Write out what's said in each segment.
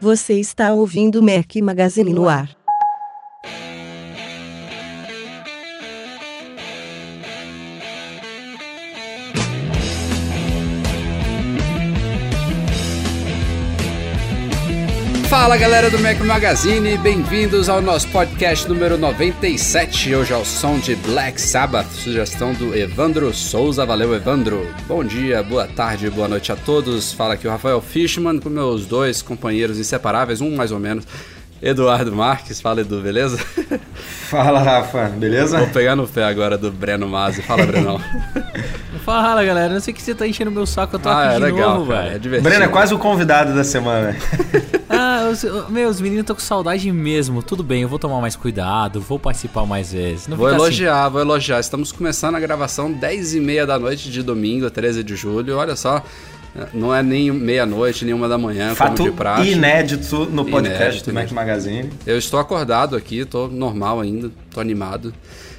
Você está ouvindo Mac Magazine no ar. Fala galera do Mac Magazine, bem-vindos ao nosso podcast número 97. Hoje é o som de Black Sabbath, sugestão do Evandro Souza. Valeu, Evandro. Bom dia, boa tarde, boa noite a todos. Fala aqui o Rafael Fishman com meus dois companheiros inseparáveis, um mais ou menos. Eduardo Marques, fala Edu, beleza? Fala Rafa, beleza? Vou pegar no pé agora do Breno Mazzi. Fala, Brenão. Fala galera, não sei que você tá enchendo meu saco, eu tô ah, aqui é de legal, novo, cara, velho. é divertido. Breno é quase o convidado da semana. Ah, os, meus meninos estão com saudade mesmo. Tudo bem, eu vou tomar mais cuidado, vou participar mais vezes. Não Vou assim. elogiar, vou elogiar. Estamos começando a gravação 10 e meia da noite de domingo, 13 de julho. Olha só, não é nem meia-noite, nem uma da manhã, Fato como de praxe. inédito no podcast Inédito, do Mac. Magazine. Eu estou acordado aqui, estou normal ainda, estou animado.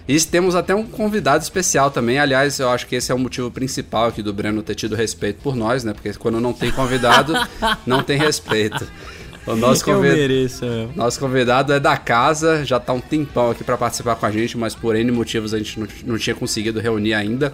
E temos até um convidado especial também. Aliás, eu acho que esse é o motivo principal aqui do Breno ter tido respeito por nós, né? Porque quando não tem convidado, não tem respeito. O nosso, Eu convid... mereço, meu. nosso convidado é da casa, já está um tempão aqui para participar com a gente, mas por N motivos a gente não, não tinha conseguido reunir ainda.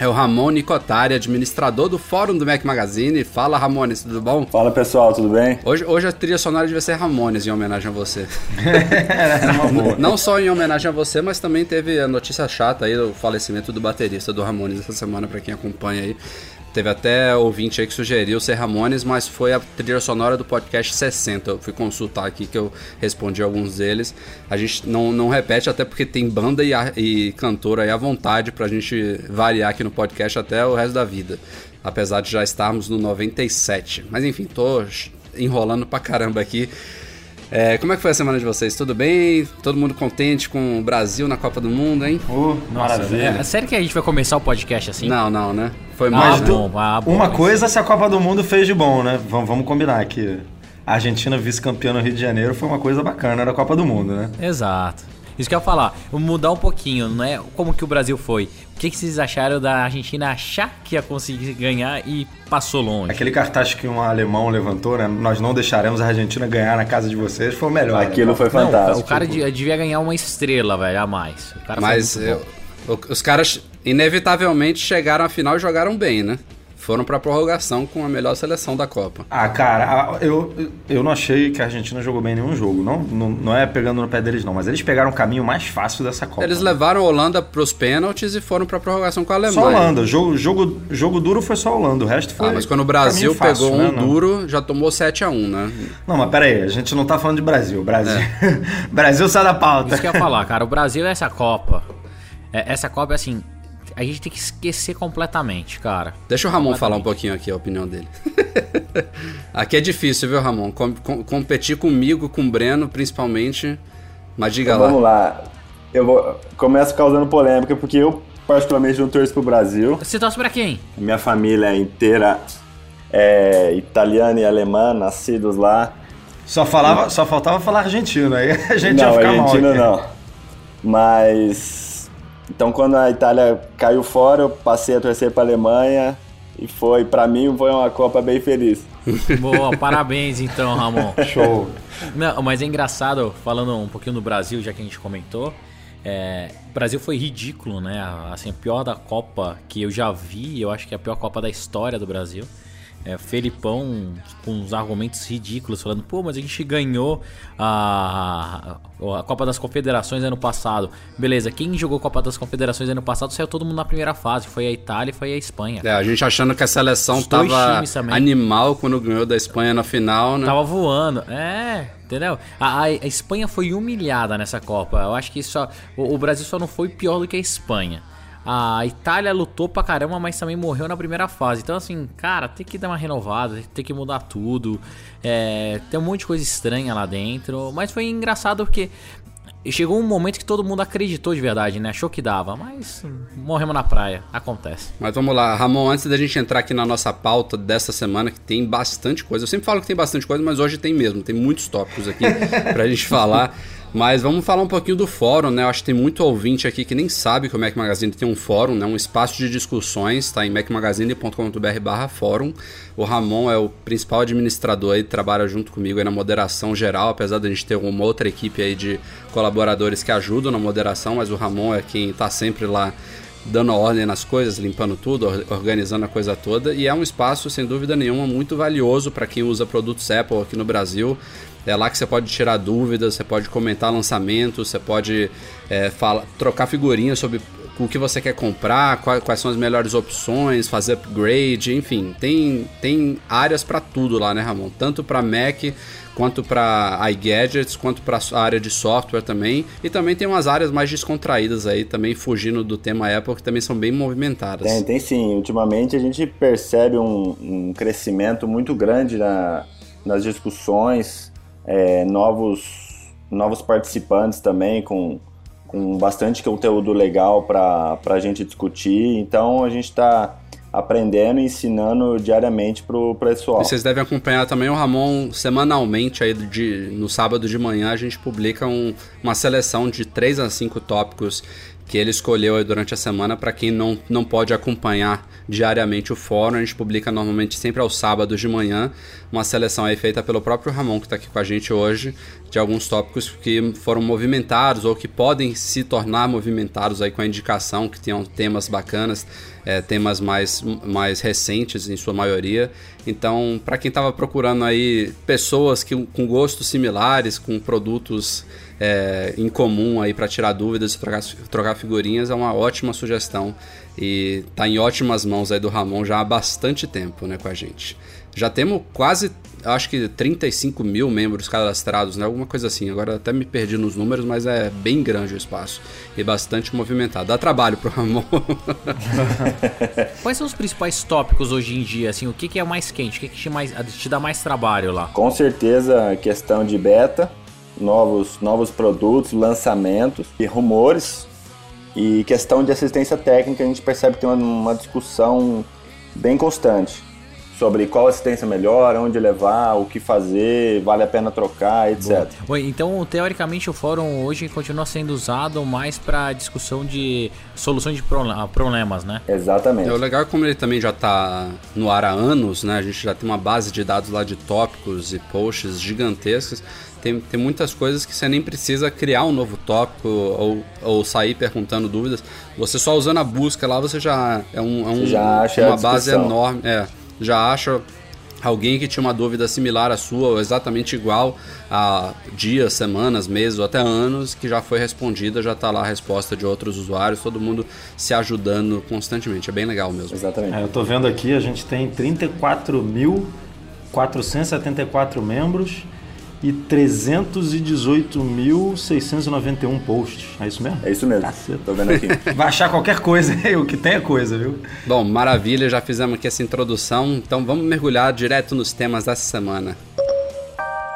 É o Ramon Nicotari, administrador do fórum do Mac Magazine. Fala, Ramones, tudo bom? Fala pessoal, tudo bem? Hoje, hoje a trilha sonora devia ser Ramones em homenagem a você. É uma boa. Não só em homenagem a você, mas também teve a notícia chata aí do falecimento do baterista do Ramones essa semana, pra quem acompanha aí. Teve até ouvinte aí que sugeriu ser Ramones, mas foi a trilha sonora do podcast 60. Eu fui consultar aqui que eu respondi alguns deles. A gente não, não repete, até porque tem banda e, a- e cantor aí à vontade pra gente variar aqui no podcast até o resto da vida. Apesar de já estarmos no 97. Mas enfim, tô enrolando pra caramba aqui. É, como é que foi a semana de vocês? Tudo bem? Todo mundo contente com o Brasil na Copa do Mundo, hein? Oh, maravilha. É, sério que a gente vai começar o podcast assim? Não, não, né? Foi Ah, mais. bom, ah, bom, Uma mas- coisa se a Copa do Mundo fez de bom, né? Vamos, vamos combinar que a Argentina vice-campeã no Rio de Janeiro foi uma coisa bacana da Copa do Mundo, né? Exato. Isso que eu ia falar, Vou mudar um pouquinho, não é como que o Brasil foi. O que, que vocês acharam da Argentina achar que ia conseguir ganhar e passou longe? Aquele cartaz que um alemão levantou, né? Nós não deixaremos a Argentina ganhar na casa de vocês, foi o melhor. Aquilo né? foi Não, fantástico. o cara de- devia ganhar uma estrela, velho, a mais. O cara foi Mas muito eu- os caras inevitavelmente chegaram à final e jogaram bem, né? Foram pra prorrogação com a melhor seleção da Copa. Ah, cara, a- eu, eu não achei que a Argentina jogou bem em nenhum jogo. Não, não, não é pegando no pé deles, não. Mas eles pegaram o caminho mais fácil dessa Copa. Eles levaram a Holanda pros pênaltis e foram pra prorrogação com a Alemanha. Só a Holanda. Jogo, jogo, jogo duro foi só a Holanda. O resto foi. Ah, mas quando o Brasil fácil, pegou né? um duro, já tomou 7x1, né? Não, mas pera aí, a gente não tá falando de Brasil. Brasil, Brasil sai da pauta. Isso que eu ia falar, cara. O Brasil é essa Copa. É, essa Copa, assim, a gente tem que esquecer completamente, cara. Deixa o Ramon falar um pouquinho aqui a opinião dele. aqui é difícil, viu, Ramon? Com- com- competir comigo, com o Breno, principalmente. Mas diga Então, lá. vamos lá. Eu vou, começo causando polêmica, porque eu particularmente não torço pro Brasil. Você torce pra quem? Minha família inteira é italiana e alemã, nascidos lá. Só, falava, só faltava falar argentino, aí a gente ia não, ficar Argentina mal. aqui. não. Mas... Então quando a Itália caiu fora, eu passei a torcer pra Alemanha. E foi, pra mim, foi uma Copa bem feliz. Boa, parabéns então, Ramon. Show. Não, mas é engraçado, falando um pouquinho do Brasil, já que a gente comentou. é, o Brasil foi ridículo, né? Assim, a pior da Copa que eu já vi, eu acho que é a pior Copa da história do Brasil. É, Felipão com uns argumentos ridículos, falando, pô, mas a gente ganhou a, a Copa das Confederações ano passado. Beleza, quem jogou a Copa das Confederações ano passado saiu todo mundo na primeira fase. Foi a Itália e foi a Espanha. É, a gente achando que a seleção Os tava animal quando ganhou da Espanha na final, né? Tava voando. É, entendeu? A, a- a Espanha foi humilhada nessa Copa. Eu acho que só. O, o Brasil só não foi pior do que a Espanha. A Itália lutou pra caramba, mas também morreu na primeira fase. Então, assim, cara, tem que dar uma renovada, tem que mudar tudo. É, tem um monte de coisa estranha lá dentro. Mas foi engraçado porque chegou um momento que todo mundo acreditou de verdade, né? Achou que dava, mas morremos na praia. Acontece. Mas vamos lá, Ramon, antes da gente entrar aqui na nossa pauta dessa semana, que tem bastante coisa. Eu sempre falo que tem bastante coisa, mas hoje tem mesmo. Tem muitos tópicos aqui pra gente falar. Mas vamos falar um pouquinho do fórum, né? Eu acho que tem muito ouvinte aqui que nem sabe que o Mac Magazine tem um fórum, né? Um espaço de discussões, está em macmagazine.com.br barra fórum. O Ramon é o principal administrador aí, trabalha junto comigo aí na moderação geral, apesar de a gente ter uma outra equipe aí de colaboradores que ajudam na moderação, mas o Ramon é quem está sempre lá dando ordem nas coisas, limpando tudo, organizando a coisa toda. E é um espaço, sem dúvida nenhuma, muito valioso para quem usa produtos Apple aqui no Brasil. É lá que você pode tirar dúvidas, você pode comentar lançamentos, você pode é, fala, trocar figurinhas sobre o que você quer comprar, quais, quais são as melhores opções, fazer upgrade, enfim, tem, tem áreas para tudo lá, né, Ramon? Tanto para Mac quanto para iGadgets, quanto para a área de software também. E também tem umas áreas mais descontraídas aí, também fugindo do tema Apple, que também são bem movimentadas. Tem, tem sim. Ultimamente a gente percebe um, um crescimento muito grande na, nas discussões é, novos, novos participantes também, com, com bastante conteúdo legal para a gente discutir. Então a gente está aprendendo e ensinando diariamente para o pessoal. E vocês devem acompanhar também o Ramon semanalmente aí de, no sábado de manhã a gente publica um, uma seleção de 3 a 5 tópicos que ele escolheu durante a semana para quem não, não pode acompanhar diariamente o fórum. A gente publica normalmente sempre aos sábados de manhã uma seleção aí feita pelo próprio Ramon que está aqui com a gente hoje de alguns tópicos que foram movimentados ou que podem se tornar movimentados aí com a indicação que tenham temas bacanas, é, temas mais, mais recentes em sua maioria. Então, para quem estava procurando aí pessoas que, com gostos similares, com produtos é, em comum aí para tirar dúvidas e trocar, trocar figurinhas é uma ótima sugestão e tá em ótimas mãos aí do Ramon já há bastante tempo, né, com a gente. Já temos quase, acho que 35 mil membros cadastrados, né? Alguma coisa assim. Agora até me perdi nos números, mas é bem grande o espaço e bastante movimentado. Dá trabalho pro Ramon. Quais são os principais tópicos hoje em dia? Assim, o que, que é mais quente? O que, que te, mais, te dá mais trabalho lá? Com certeza, questão de beta novos, novos produtos, lançamentos e rumores. E questão de assistência técnica, a gente percebe que tem uma, uma discussão bem constante sobre qual assistência melhor, onde levar, o que fazer, vale a pena trocar, etc. Bom, então, teoricamente, o fórum hoje continua sendo usado mais para discussão de soluções de problemas, né? Exatamente. É, o legal é como ele também já está no ar há anos, né? A gente já tem uma base de dados lá de tópicos e posts gigantescos tem, tem muitas coisas que você nem precisa criar um novo tópico ou, ou sair perguntando dúvidas. Você só usando a busca lá, você já é, um, é um, já acha uma base enorme. É, já acha alguém que tinha uma dúvida similar à sua, ou exatamente igual há dias, semanas, meses ou até anos, que já foi respondida, já está lá a resposta de outros usuários, todo mundo se ajudando constantemente. É bem legal mesmo. Exatamente. É, eu estou vendo aqui, a gente tem 34.474 membros e 318.691 posts. É isso mesmo? É isso mesmo. Caceta. Tô vendo aqui. Vai achar qualquer coisa aí, o que tem é coisa, viu? Bom, maravilha, já fizemos aqui essa introdução, então vamos mergulhar direto nos temas dessa semana.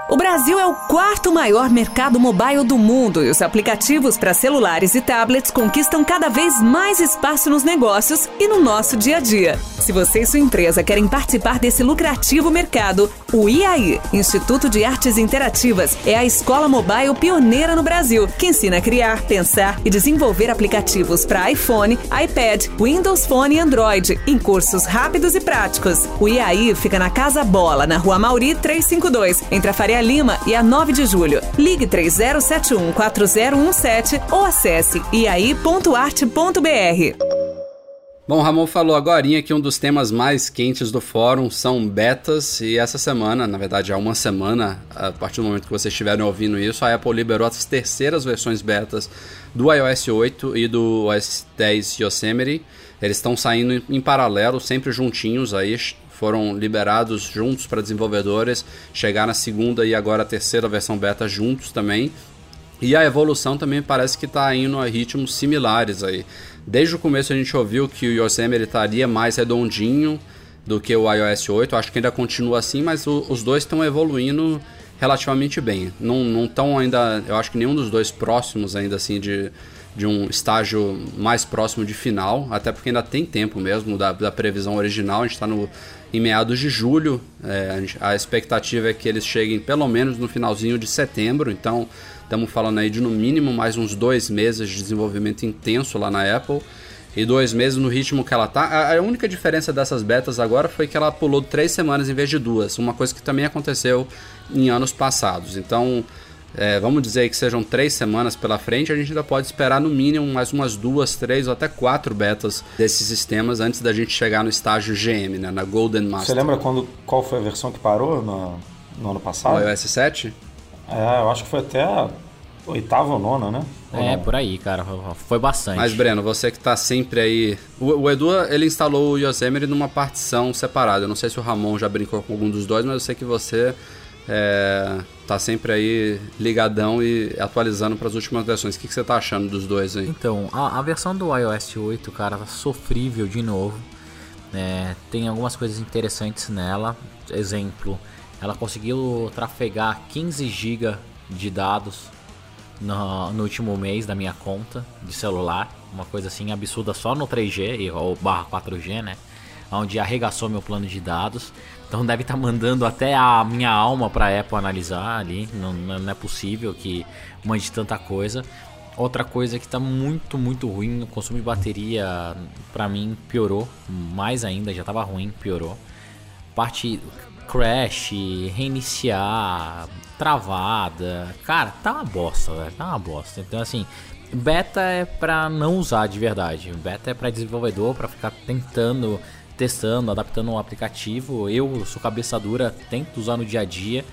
O Brasil é o quarto maior mercado mobile do mundo e os aplicativos para celulares e tablets conquistam cada vez mais espaço nos negócios e no nosso dia a dia. Se você e sua empresa querem participar desse lucrativo mercado, o IAI, Instituto de Artes Interativas, é a escola mobile pioneira no Brasil, que ensina a criar, pensar e desenvolver aplicativos para iPhone, iPad, Windows Phone e Android, em cursos rápidos e práticos. O IAI fica na Casa Bola, na Rua Mauri 352, entre a Faria Faria Lima e a 9 de julho. Ligue 30714017 ou acesse iai.arte.br. Bom, Ramon falou agora que um dos temas mais quentes do fórum são betas e essa semana, na verdade há uma semana, a partir do momento que vocês estiverem ouvindo isso, a Apple liberou as terceiras versões betas do iOS 8 e do OS 10 Yosemite. Eles estão saindo em paralelo, sempre juntinhos aí, foram liberados juntos para desenvolvedores, chegar na segunda e agora a terceira versão beta juntos também. E a evolução também parece que está indo a ritmos similares aí. Desde o começo a gente ouviu que o Yosemite estaria mais redondinho do que o iOS 8. Acho que ainda continua assim, mas o, os dois estão evoluindo relativamente bem. Não estão ainda, eu acho que nenhum dos dois próximos ainda assim de, de um estágio mais próximo de final, até porque ainda tem tempo mesmo da, da previsão original, a gente está em meados de julho, é, a, expectativa é que eles cheguem pelo menos no finalzinho de setembro, então estamos falando aí de no mínimo mais uns dois meses de desenvolvimento intenso lá na Apple e dois meses no ritmo que ela tá. A, única diferença dessas betas agora foi que ela pulou três semanas em vez de duas, uma coisa que também aconteceu em anos passados. Então, é, vamos dizer que sejam três semanas pela frente, a gente ainda pode esperar no mínimo mais umas duas, três ou até quatro betas desses sistemas antes da gente chegar no estágio GM, né, na Golden Master. Você lembra quando, qual foi a versão que parou no, no ano passado? O iOS 7? É, eu acho que foi até oitava ou nona, né? É, por aí, cara. Foi bastante. Mas, Breno, você que tá sempre aí. O, o, Edu, ele instalou o Yosemite numa partição separada. Eu não sei se o Ramon já brincou com algum dos dois, mas eu sei que você é, tá sempre aí ligadão e atualizando para as últimas versões. O que, que você tá achando dos dois aí? Então, a, a versão do iOS 8, cara, tá sofrível de novo. É, tem algumas coisas interessantes nela. Exemplo, ela conseguiu trafegar 15 GB de dados no, no, último mês da minha conta de celular. Uma coisa assim absurda só no 3G ou barra 4G, né? Onde arregaçou meu plano de dados. Então deve estar tá mandando até a minha alma para Apple analisar ali. Não, não, é possível que mande tanta coisa. Outra coisa que está muito, muito ruim, o consumo de bateria para mim piorou mais ainda, já estava ruim, piorou. Parte crash, reiniciar, travada. Cara, tá uma bosta, velho. Tá uma bosta. Então, assim, beta é pra não usar de verdade. Beta é pra desenvolvedor, pra ficar tentando, testando, adaptando o um aplicativo. Eu sou cabeça dura, tento usar no dia a dia,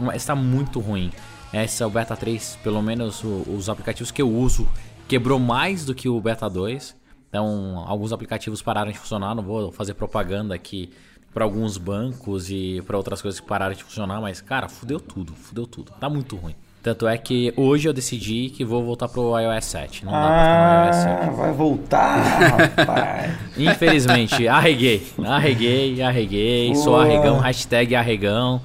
mas tá muito ruim. Esse é o Beta 3, pelo menos os aplicativos que eu uso, quebrou mais do que o Beta 2. Então, alguns aplicativos pararam de funcionar. Não vou fazer propaganda aqui para alguns bancos e para outras coisas que pararam de funcionar, mas cara, fudeu tudo, fudeu tudo. Tá muito ruim. Tanto é que hoje eu decidi que vou voltar pro iOS 7. Não dá ah, pra ficar no iOS 7. vai voltar, rapaz. Infelizmente, arreguei. Arreguei, arreguei. Boa. Sou arregão, hashtag arregão.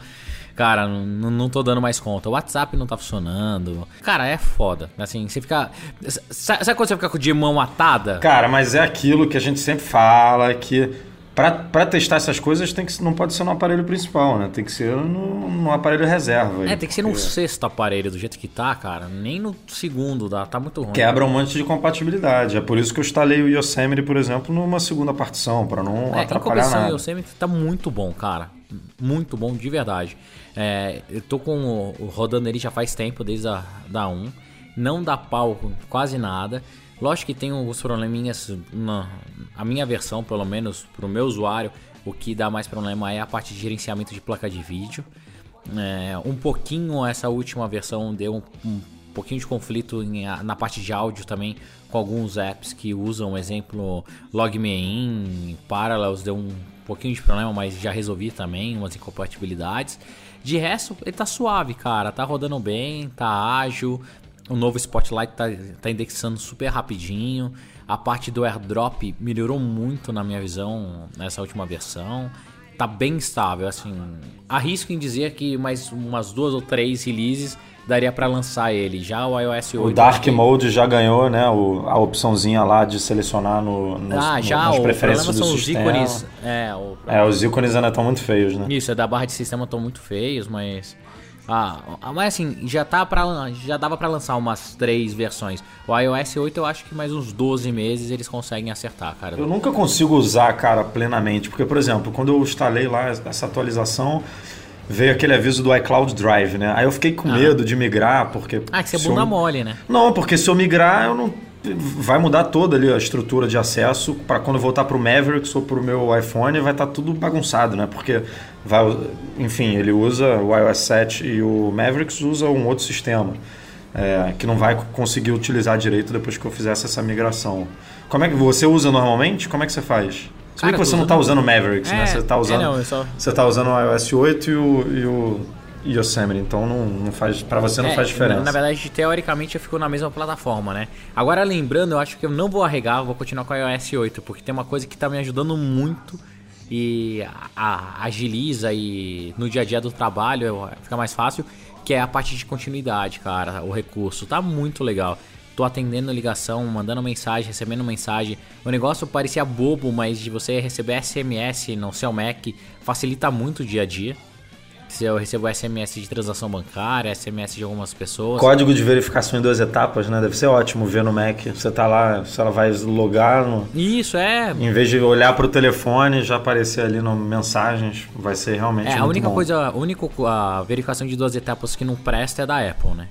Cara, não, não tô dando mais conta. O WhatsApp não tá funcionando. Cara, é foda. Assim, você fica. Sabe quando você fica com de mão atada? Cara, mas é aquilo que a gente sempre fala que para testar essas coisas tem que não pode ser no aparelho principal, né? Tem que ser no, no aparelho reserva. É, tem que ser no sexto aparelho do jeito que tá, cara. Nem no segundo dá, tá muito ruim. Quebra um monte de compatibilidade. É por isso que eu instalei o Yosemite, por exemplo, numa segunda partição, para não é, atrapalhar nada. O Yosemite tá muito bom, cara. Muito bom, de verdade. É, eu tô com o, rodando ele já faz tempo, desde a da 1. Não dá pau quase nada. Lógico que tem alguns probleminhas na a minha versão, pelo menos para o meu usuário, o que dá mais problema é a parte de gerenciamento de placa de vídeo. É, um pouquinho essa última versão deu um, um pouquinho de conflito em, na parte de áudio também com alguns apps que usam, exemplo, LogMeIn, Parallels deu um pouquinho de problema, mas já resolvi também umas incompatibilidades. De resto, ele tá suave, cara, tá rodando bem, tá ágil, o novo Spotlight tá, tá indexando super rapidinho. A parte do airdrop melhorou muito na minha visão nessa última versão. Tá bem estável, assim. Arrisco em dizer que mais umas duas ou três releases daria para lançar ele. Já o iOS 8. O Dark Mode já ganhou, né? O, a opçãozinha lá de selecionar no, nos, ah, já, no, nas preferências do são sistema. Os ícones, é, o, é, os ícones ainda estão muito feios, né? Isso, é da barra de sistema estão muito feios, mas ah, mas assim, já tá para já dava para lançar umas três versões. O iOS 8 eu acho que mais uns 12 meses eles conseguem acertar, cara. Eu nunca consigo usar, cara, plenamente, porque por exemplo, quando eu instalei lá essa atualização, veio aquele aviso do iCloud Drive, né? Aí eu fiquei com ah. medo de migrar, porque Ah, que você é bunda eu... mole, né? Não, porque se eu migrar, eu não vai mudar toda ali a estrutura de acesso para quando eu voltar para o Mavericks ou para o meu iPhone vai estar tá tudo bagunçado, né? Porque vai, enfim, ele usa o iOS 7 e o Mavericks usa um outro sistema é, que não vai conseguir utilizar direito depois que eu fizesse essa migração. Como é que você usa normalmente? Como é que você faz? Se bem que você não está usando o Mavericks, né? é, né? Você está usando, é, não, só... você tá usando o iOS 8 e o, e o Yosemite, então não, não faz para você não é, faz diferença. Na verdade, teoricamente eu fico na mesma plataforma, né? Agora lembrando, eu acho que eu não vou arregar, vou continuar com o iOS 8, porque tem uma coisa que está me ajudando muito e a, agiliza e no dia a dia do trabalho fica mais fácil, que é a parte de continuidade, cara, o recurso. Tá muito legal. Tô atendendo ligação, mandando mensagem, recebendo mensagem. O negócio parecia bobo, mas de você receber SMS no seu Mac facilita muito o dia a dia. Se eu recebo SMS de transação bancária, SMS de algumas pessoas. Código de verificação em duas etapas, né? Deve ser ótimo ver no Mac. Você tá lá, se ela vai logar no. Isso, é. Em vez de olhar para o telefone, já aparecer ali no mensagens, vai ser realmente. É, a única bom. coisa, a única a verificação de duas etapas que não presta é da Apple, né?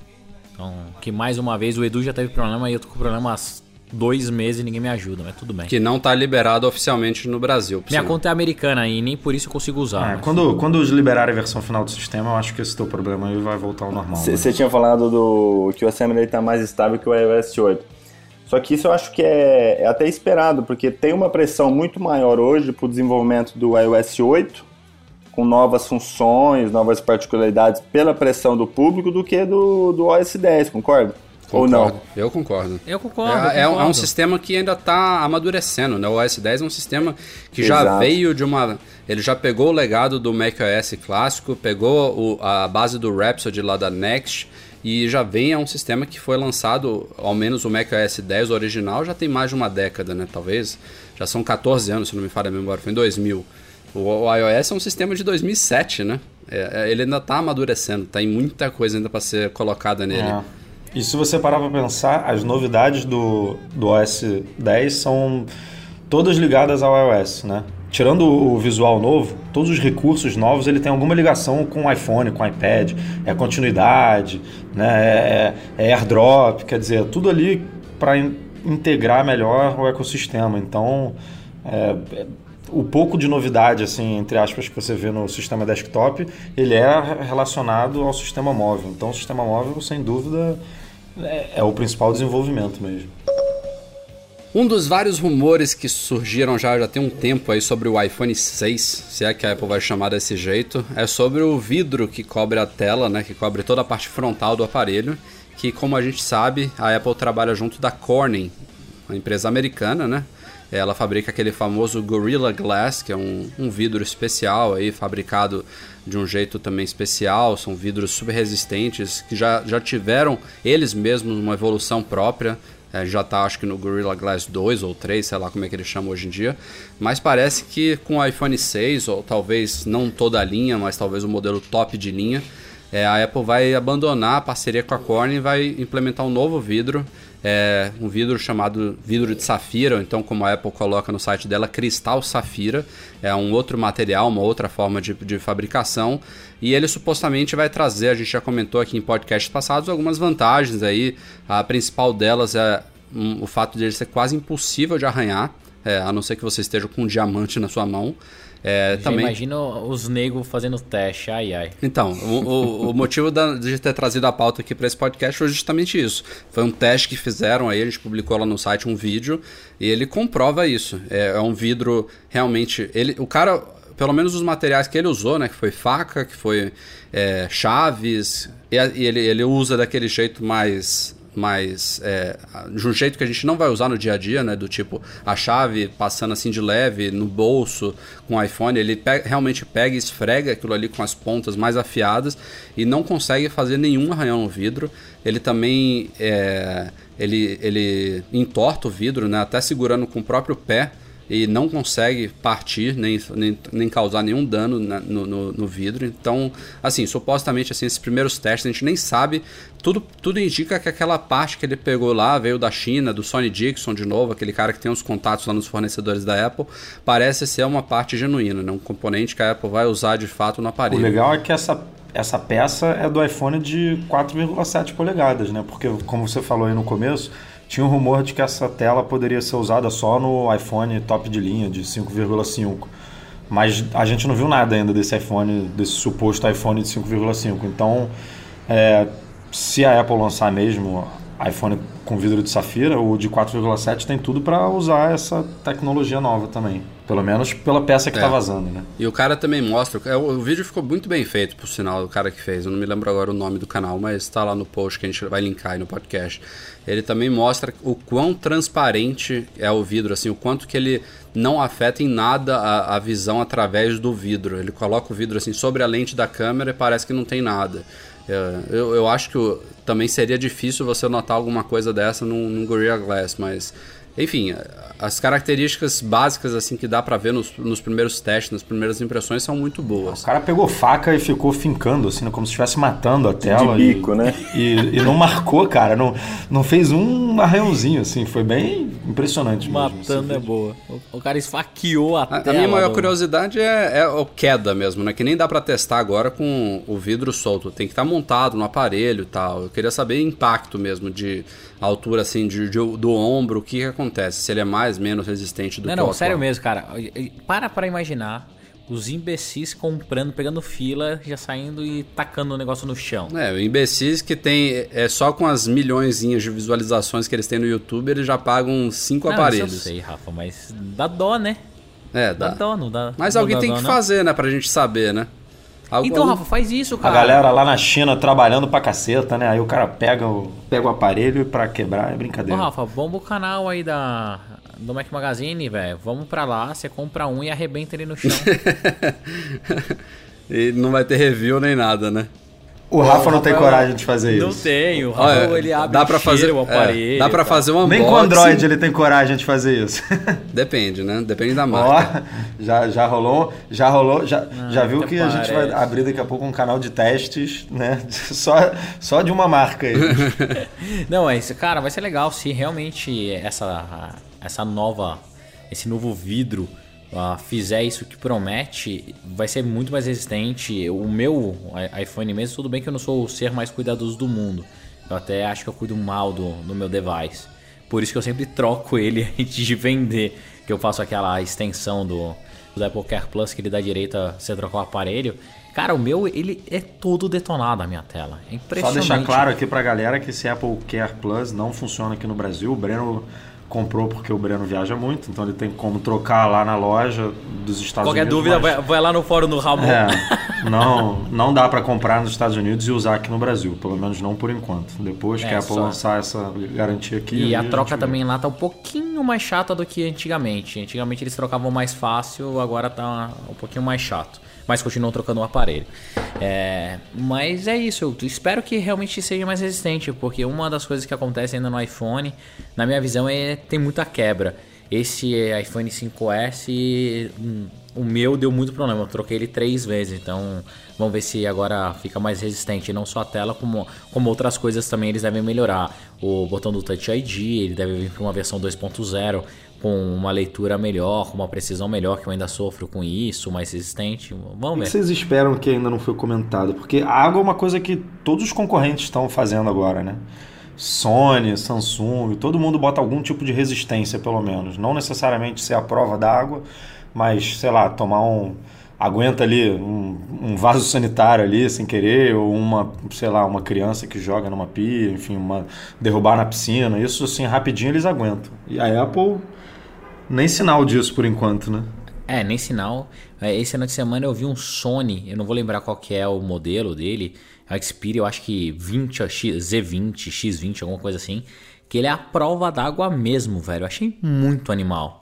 Então, que mais uma vez o Edu já teve problema e eu tô com problemas dois meses e ninguém me ajuda, mas tudo bem. Que não está liberado oficialmente no Brasil. Minha conta é americana e nem por isso eu consigo usar. É, quando, quando liberarem a versão final do sistema, eu acho que esse teu problema aí vai voltar ao normal. Você né? tinha falado do que o Assembly está mais estável que o iOS 8. Só que isso eu acho que é, é até esperado, porque tem uma pressão muito maior hoje para o desenvolvimento do iOS 8, com novas funções, novas particularidades pela pressão do público, do que do, do OS 10, concorda? Ou não? Eu concordo. Eu concordo. É, eu concordo. É, um sistema que ainda está amadurecendo, né? O OS 10 é um sistema que Exato. já veio de uma. Ele já pegou o legado do macOS clássico, pegou o, a base do Rhapsody lá da Next e já vem a um sistema que foi lançado, ao menos o macOS 10 original, já tem mais de uma década, né? Talvez. Já são 14 anos, se não me falha a memória, foi em 2000. O, o iOS é um sistema de 2007, né? É, é ele ainda está amadurecendo, tem muita coisa ainda para ser colocada nele. É. E se você parar para pensar, as novidades do, do OS 10 são todas ligadas ao iOS, né? Tirando o visual novo, todos os recursos novos ele tem alguma ligação com o iPhone, com o iPad, é continuidade, né? é, é, é airdrop, quer dizer, tudo ali para in integrar melhor o ecossistema. Então, é, é, o pouco de novidade, assim, entre aspas, que você vê no sistema desktop, ele é relacionado ao sistema móvel. Então, o sistema móvel, sem dúvida, é, é o principal desenvolvimento mesmo. Um dos vários rumores que surgiram já, já tem um tempo aí sobre o iPhone 6, se é que a Apple vai chamar desse jeito, é sobre o vidro que cobre a tela, né, que cobre toda a parte frontal do aparelho, que como a gente sabe, a Apple trabalha junto da Corning, uma empresa americana, né? Ela fabrica aquele famoso Gorilla Glass, que é um, um vidro especial aí, fabricado de um jeito também especial. São vidros super resistentes que já, já tiveram eles mesmos uma evolução própria. É, já está acho que no Gorilla Glass 2 ou 3, sei lá como é que ele chama hoje em dia. Mas parece que com o iPhone 6, ou talvez não toda a linha, mas talvez o modelo top de linha, é, a Apple vai abandonar a parceria com a Corning e vai implementar um novo vidro é um vidro chamado vidro de safira, então como a Apple coloca no site dela, cristal safira, é um outro material, uma outra forma de, de fabricação, e ele supostamente vai trazer, a gente já comentou aqui em podcasts passados, algumas vantagens aí, a principal delas é um, o fato de ele ser quase impossível de arranhar, é, a não ser que você esteja com um diamante na sua mão, é, também... Imagina os negros fazendo teste, ai ai. Então, o, o, o motivo da, de ter trazido a pauta aqui para esse podcast foi justamente isso. Foi um teste que fizeram aí, a gente publicou lá no site um vídeo e ele comprova isso. É, é um vidro realmente. Ele, o cara, pelo menos os materiais que ele usou, né? Que foi faca, que foi é, chaves, e, e ele, ele usa daquele jeito mais mais é, de um jeito que a gente não vai usar no dia a dia, né? Do tipo a chave passando assim de leve no bolso com o iPhone, ele realmente pega e esfrega aquilo ali com as pontas mais afiadas e não consegue fazer nenhum arranhão no vidro. Ele também é, ele, ele entorta o vidro, né? Até segurando com o próprio pé e não consegue partir nem, nem, nem causar nenhum dano na, no, no, no, vidro. Então, assim, supostamente assim, esses primeiros testes a gente nem sabe. Tudo, tudo indica que aquela parte que ele pegou lá veio da China, do Sony Dixon de novo, aquele cara que tem os contatos lá nos fornecedores da Apple. Parece ser uma parte genuína, né? um componente que a Apple vai usar de fato no aparelho. O legal é que essa essa peça é do iPhone de 4,7 polegadas, né? Porque, como você falou aí no começo, tinha um rumor de que essa tela poderia ser usada só no iPhone top de linha de 5,5. Mas a gente não viu nada ainda desse iPhone, desse suposto iPhone de 5,5. Então, é, se a Apple lançar mesmo iPhone com vidro de safira, o de 4,7 tem tudo para usar essa tecnologia nova também. Pelo menos pela peça que É. tá vazando, né? E o cara também mostra. é, O, o vídeo ficou muito bem feito, por sinal, o cara que fez. Eu não me lembro agora o nome do canal, mas tá lá no post que a gente vai linkar aí no podcast. Ele também mostra o quão transparente é o vidro, assim, o quanto que ele não afeta em nada a, a visão através do vidro. Ele coloca o vidro assim sobre a lente da câmera e parece que não tem nada. É, Eu, eu acho que também seria difícil você notar alguma coisa dessa num, num Gorilla Glass, mas enfim, as características básicas assim que dá pra ver nos, nos primeiros testes, nas primeiras impressões são muito O boas. cara pegou faca e ficou fincando, assim, como se estivesse matando a tela. De bico, e, né? E, e não marcou, cara. Não, não fez um arranhãozinho, assim. Foi bem impressionante mesmo. Matando é assim. boa. O, o cara esfaqueou a, A, a tela. minha maior curiosidade é, é o queda mesmo, né? Que nem dá pra testar agora com o vidro solto. Tem que estar montado no aparelho e tal. Eu queria saber impacto mesmo de altura assim de, de- do ombro, o que, que acontece, se ele é mais menos resistente do Não, que não, o sério mesmo, cara. Para pra imaginar os imbecis comprando, pegando fila, já saindo e tacando o negócio no chão. É, o imbecis que tem. É só com as milhõezinhas de visualizações que eles têm no YouTube, eles já pagam cinco Não, aparelhos. Eu sei, Rafa, mas dá dó, né? É, Dá dá. dó, não dá. Mas não alguém dá tem dó, que não? fazer, né, pra gente saber, né? Algu- Então, Rafa, faz isso, A cara. galera lá na China trabalhando pra caceta, né? Aí o cara pega o, pega o aparelho pra quebrar, é Ô, brincadeira. Rafa, bomba o canal aí da, do Mac Magazine, velho. Vamos pra lá, você compra um e arrebenta ele no chão. E não vai ter review nem nada, né? O Rafa não tem coragem de fazer não isso. tem, o Rafa, Olha, ele abre dá pra fazer, cheira o é, aparelho. dá pra tá? fazer um Nem com o Android ele tem coragem de fazer isso. Depende, né? Depende da Ó, marca. já, já rolou, já rolou, já, já viu que a gente vai parece. abrir daqui a pouco um canal de testes, né? Só, só de uma marca aí. Não, é isso, cara, vai ser legal se realmente essa, essa nova, esse novo vidro ah, fizer isso que promete, vai ser muito mais resistente. O meu iPhone mesmo, tudo bem que eu não sou o ser mais cuidadoso do mundo. Eu até acho que eu cuido mal do, do meu device. Por isso que eu sempre troco ele antes de vender. Que eu faço aquela extensão do, do Apple Care Plus que ele dá direito a você trocar o aparelho. Cara, o meu, ele é todo detonado a minha tela. É Só impressionante. deixar claro aqui pra galera que esse Apple Care Plus não funciona aqui no Brasil. O Breno comprou porque o Breno viaja muito, então ele tem como trocar lá na loja dos Estados Qualquer Unidos. dúvida, mas- vai, vai lá no fórum do Ramon. É, não, não dá pra comprar nos Estados Unidos e usar aqui no Brasil, pelo menos não por enquanto. Depois que É, a Apple só- lançar essa garantia aqui. E a troca vê. também lá tá um pouquinho mais chata do que antigamente. Antigamente eles trocavam mais fácil, agora tá um pouquinho mais chato. Mas continuam trocando o aparelho. É, mas é isso, eu espero que realmente seja mais resistente, porque uma das coisas que acontece ainda no iPhone, na minha visão, é tem muita quebra. Esse iPhone 5S, hum, o meu deu muito problema, eu troquei ele três vezes, então vamos ver se agora fica mais resistente. Não só a tela, como, como outras coisas também eles devem melhorar. O botão do Touch ID, ele deve vir para uma versão 2.0 com uma leitura melhor, com uma precisão melhor, que eu ainda sofro com isso, mais resistente. O Vamos que ver. vocês esperam que ainda não foi comentado? Porque a água é uma coisa que todos os concorrentes estão fazendo agora, né? Sony, Samsung, todo mundo bota algum tipo de resistência, pelo menos. Não necessariamente ser a prova d'água, mas, sei lá, tomar um. Aguenta ali um, um vaso sanitário ali sem querer, ou uma, sei lá, uma criança que joga numa pia, enfim, uma, derrubar na piscina. Isso assim, rapidinho eles aguentam. E a Apple, nem sinal disso por enquanto, né? É, nem sinal. É, Esse ano de semana eu vi um Sony, eu não vou lembrar qual que é o modelo dele, o Xperia, eu acho que 20, X- Z20, X20, alguma coisa assim, que ele é a prova d'água mesmo, velho. Eu achei muito animal.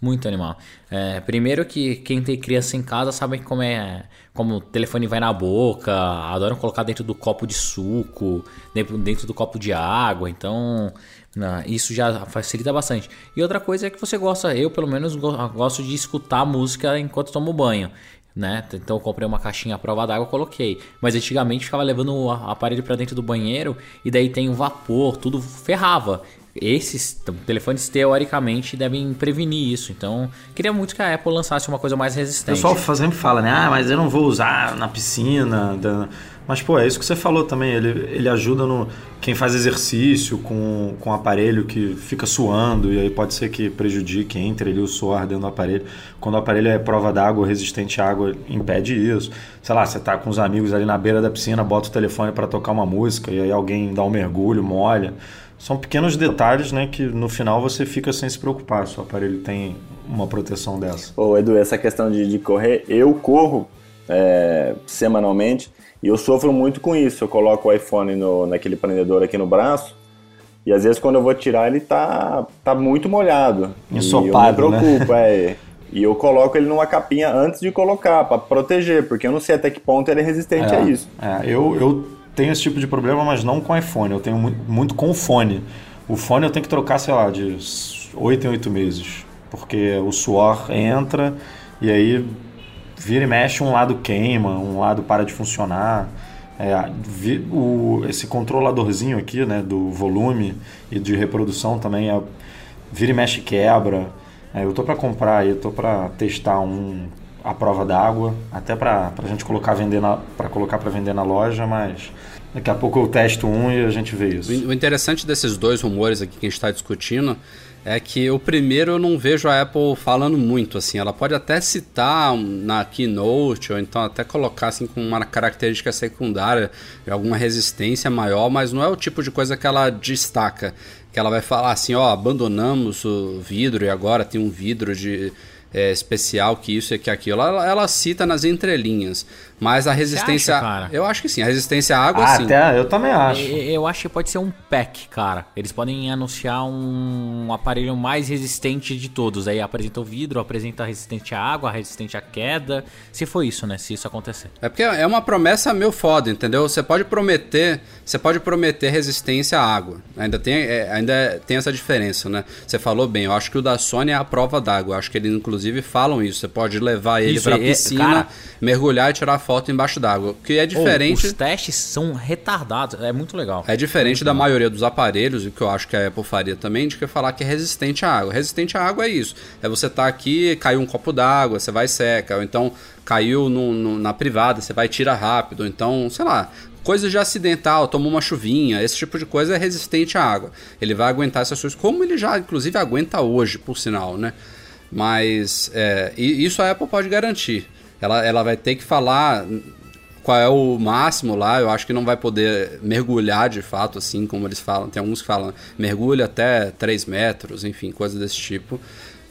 Muito animal. É, primeiro que quem tem criança em casa sabe como é, como o telefone vai na boca, adoram colocar dentro do copo de suco, dentro do copo de água, então na- isso já facilita bastante. E outra coisa é que você gosta, eu pelo menos go- gosto de escutar música enquanto tomo banho. Né? Então eu comprei uma caixinha à prova d'água, coloquei. Mas antigamente ficava levando o aparelho para dentro do banheiro e daí tem o vapor, tudo ferrava. Esses telefones teoricamente devem prevenir isso. Então queria muito que a Apple lançasse uma coisa mais O resistente. pessoal sempre fala, né? Ah, mas eu não vou usar na piscina, da- Mas, pô, é isso que você falou também. Ele, ele ajuda no quem faz exercício com, com o aparelho que fica suando e aí pode ser que prejudique, entre ali o suor dentro do aparelho. Quando o aparelho é prova d'água, resistente à água, impede isso. Sei lá, você tá com os amigos ali na beira da piscina, bota o telefone para tocar uma música e aí alguém dá um mergulho, molha. São pequenos detalhes, né, que no final você fica sem se preocupar se o aparelho tem uma proteção dessa. Ô, Edu, essa questão de, de correr, eu corro é, semanalmente e eu sofro muito com isso. Eu coloco o iPhone no, naquele prendedor aqui no braço e às vezes quando eu vou tirar ele tá, tá muito molhado. Ensopado, e eu me né? preocupo, é. E eu coloco ele numa capinha antes de colocar, para proteger, porque eu não sei até que ponto ele é resistente É, a isso. é, eu, eu tenho esse tipo de problema, mas não com iPhone. Eu tenho muito, muito com o fone. O fone eu tenho que trocar, sei lá, de 8 em 8 meses. Porque o suor entra e aí vira e mexe, um lado queima, um lado para de funcionar. É, vi- o, esse controladorzinho aqui, né, do volume e de reprodução também, é, vira e mexe quebra. É, eu tô para comprar aí, tô para testar um a prova d'água, até para a gente colocar vender para colocar para vender na loja, mas daqui a pouco eu testo um e a gente vê isso. O interessante desses dois rumores aqui que a gente está discutindo é que o primeiro eu não vejo a Apple falando muito assim. Ela pode até citar na keynote ou então até colocar assim com uma característica secundária, alguma resistência maior, mas não é o tipo de coisa que ela destaca. Que ela vai falar assim, ó, abandonamos o vidro e agora tem um vidro de é, especial que isso e que aquilo. Ela, ela cita nas entrelinhas, mas a resistência, acha, cara? eu acho que sim. A resistência à água Ah, sim. até eu também acho. Eu acho que pode ser um pack, cara. Eles podem anunciar um aparelho mais resistente de todos. Aí apresenta o vidro, apresenta resistente à água, resistente à queda. Se for isso, né? Se isso acontecer. É porque é uma promessa meio foda, entendeu? Você pode prometer, você pode prometer resistência à água. Ainda tem, é, ainda tem essa diferença, né? Você falou bem, eu acho que o da Sony é a prova d'água. Eu acho que eles inclusive falam isso. Você pode levar ele Isso, pra é- piscina, cara- mergulhar e tirar foto embaixo d'água. Que é diferente. os testes são retardados. É muito legal. É diferente da maioria dos aparelhos, e o que eu acho que a Apple faria também, de que falar que é resistente à água. Resistente à água é isso. É você tá aqui, caiu um copo d'água, você vai e seca. Ou então caiu no- no- na privada, você vai e tira rápido. Ou então, sei lá, coisa de acidental, tomou uma chuvinha, esse tipo de coisa é resistente à água. Ele vai aguentar essas coisas, como ele já, inclusive, aguenta hoje, por sinal, né? Mas é, isso a Apple pode garantir. Ela, ela vai ter que falar qual é o máximo lá, eu acho que não vai poder mergulhar de fato, assim como eles falam. Tem alguns que falam mergulha até 3 metros, enfim, coisa desse tipo.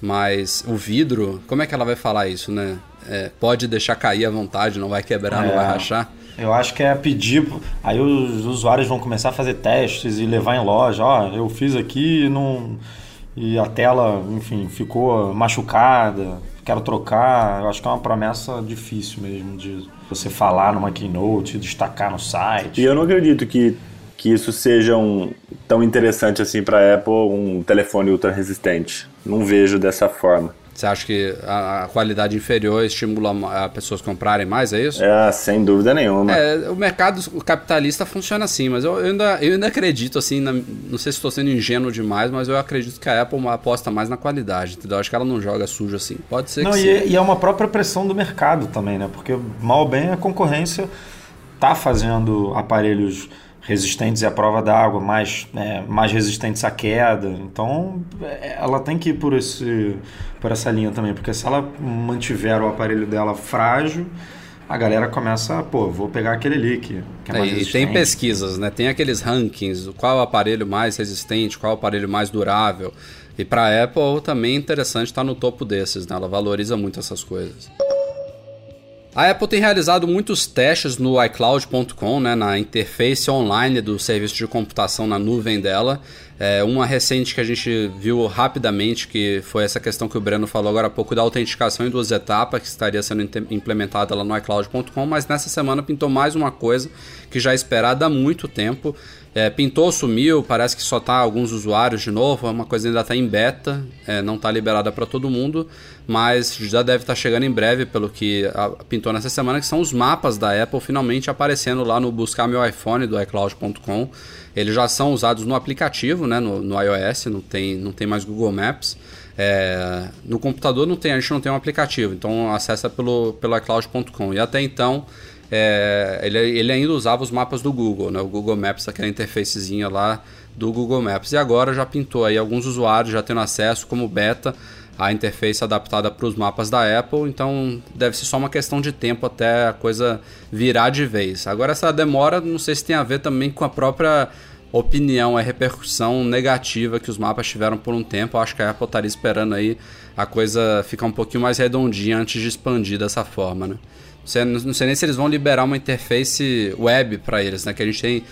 Mas o vidro, como é que ela vai falar isso, né? É, pode deixar cair à vontade, não vai quebrar, não É. vai rachar. Eu acho que é pedir. Aí os usuários vão começar a fazer testes e levar em loja. Ó, eu fiz aqui e não. E a tela, enfim, ficou machucada. Quero trocar. Eu acho que é uma promessa difícil mesmo de você falar numa keynote, destacar no E site. eu não acredito que, que isso seja um, tão interessante assim para Apple, um telefone ultra resistente. Não vejo dessa forma. Você acha que a, a qualidade inferior estimula a pessoas comprarem mais, é isso? É, sem dúvida nenhuma. É, o mercado capitalista funciona assim, mas eu, eu ainda, eu ainda acredito, assim, na- não sei se estou sendo ingênuo demais, mas eu acredito que a Apple aposta mais na qualidade, entendeu? Acho que ela não joga sujo assim. Pode ser Não, que e, sim. é- e é uma própria pressão do mercado também, né? Porque mal ou bem a concorrência tá fazendo aparelhos resistentes à prova d'água, mais, é, mais resistentes à queda. Então, é, ela tem que ir por, esse, por essa linha também, porque se ela mantiver o aparelho dela frágil, a galera começa, pô, vou pegar aquele ali que, que é É, mais e tem resistente. pesquisas, né? Tem aqueles rankings, qual o aparelho mais resistente, qual o aparelho mais durável. E para a Apple também é interessante estar no topo desses, né? Ela valoriza muito essas coisas. A Apple tem realizado muitos testes no iCloud.com, né, na interface online do serviço de computação na nuvem dela. É, uma recente que a gente viu rapidamente, que foi essa questão que o Breno falou agora há pouco, da autenticação em duas etapas, que estaria sendo implementada lá no iCloud.com, mas nessa semana pintou mais uma coisa que já é esperada há muito tempo. É, pintou, sumiu, parece que só tá alguns usuários de novo, é uma coisa ainda está em beta, é, não está liberada para todo mundo, mas já deve estar chegando em breve, pelo que a- pintou nessa semana, que são os mapas da Apple finalmente aparecendo lá no Buscar Meu iPhone do iCloud.com. Eles já são usados no aplicativo, né, no, no iOS, não tem, não tem mais Google Maps. É, no computador não tem, a gente não tem um aplicativo, então acessa pelo, pelo iCloud.com. E até então é, ele, ele ainda usava os mapas do Google, né? O Google Maps, aquela interfacezinha lá do Google Maps. E agora já pintou aí alguns usuários já tendo acesso como beta a interface adaptada para os mapas da Apple, então deve ser só uma questão de tempo até a coisa virar de vez. Agora essa demora, não sei se tem a ver também com a própria opinião, a repercussão negativa que os mapas tiveram por um tempo. Eu acho que a Apple estaria esperando aí a coisa ficar um pouquinho mais redondinha antes de expandir dessa forma, né? Não sei, nem se eles vão liberar uma interface web para eles, né? Que a gente tem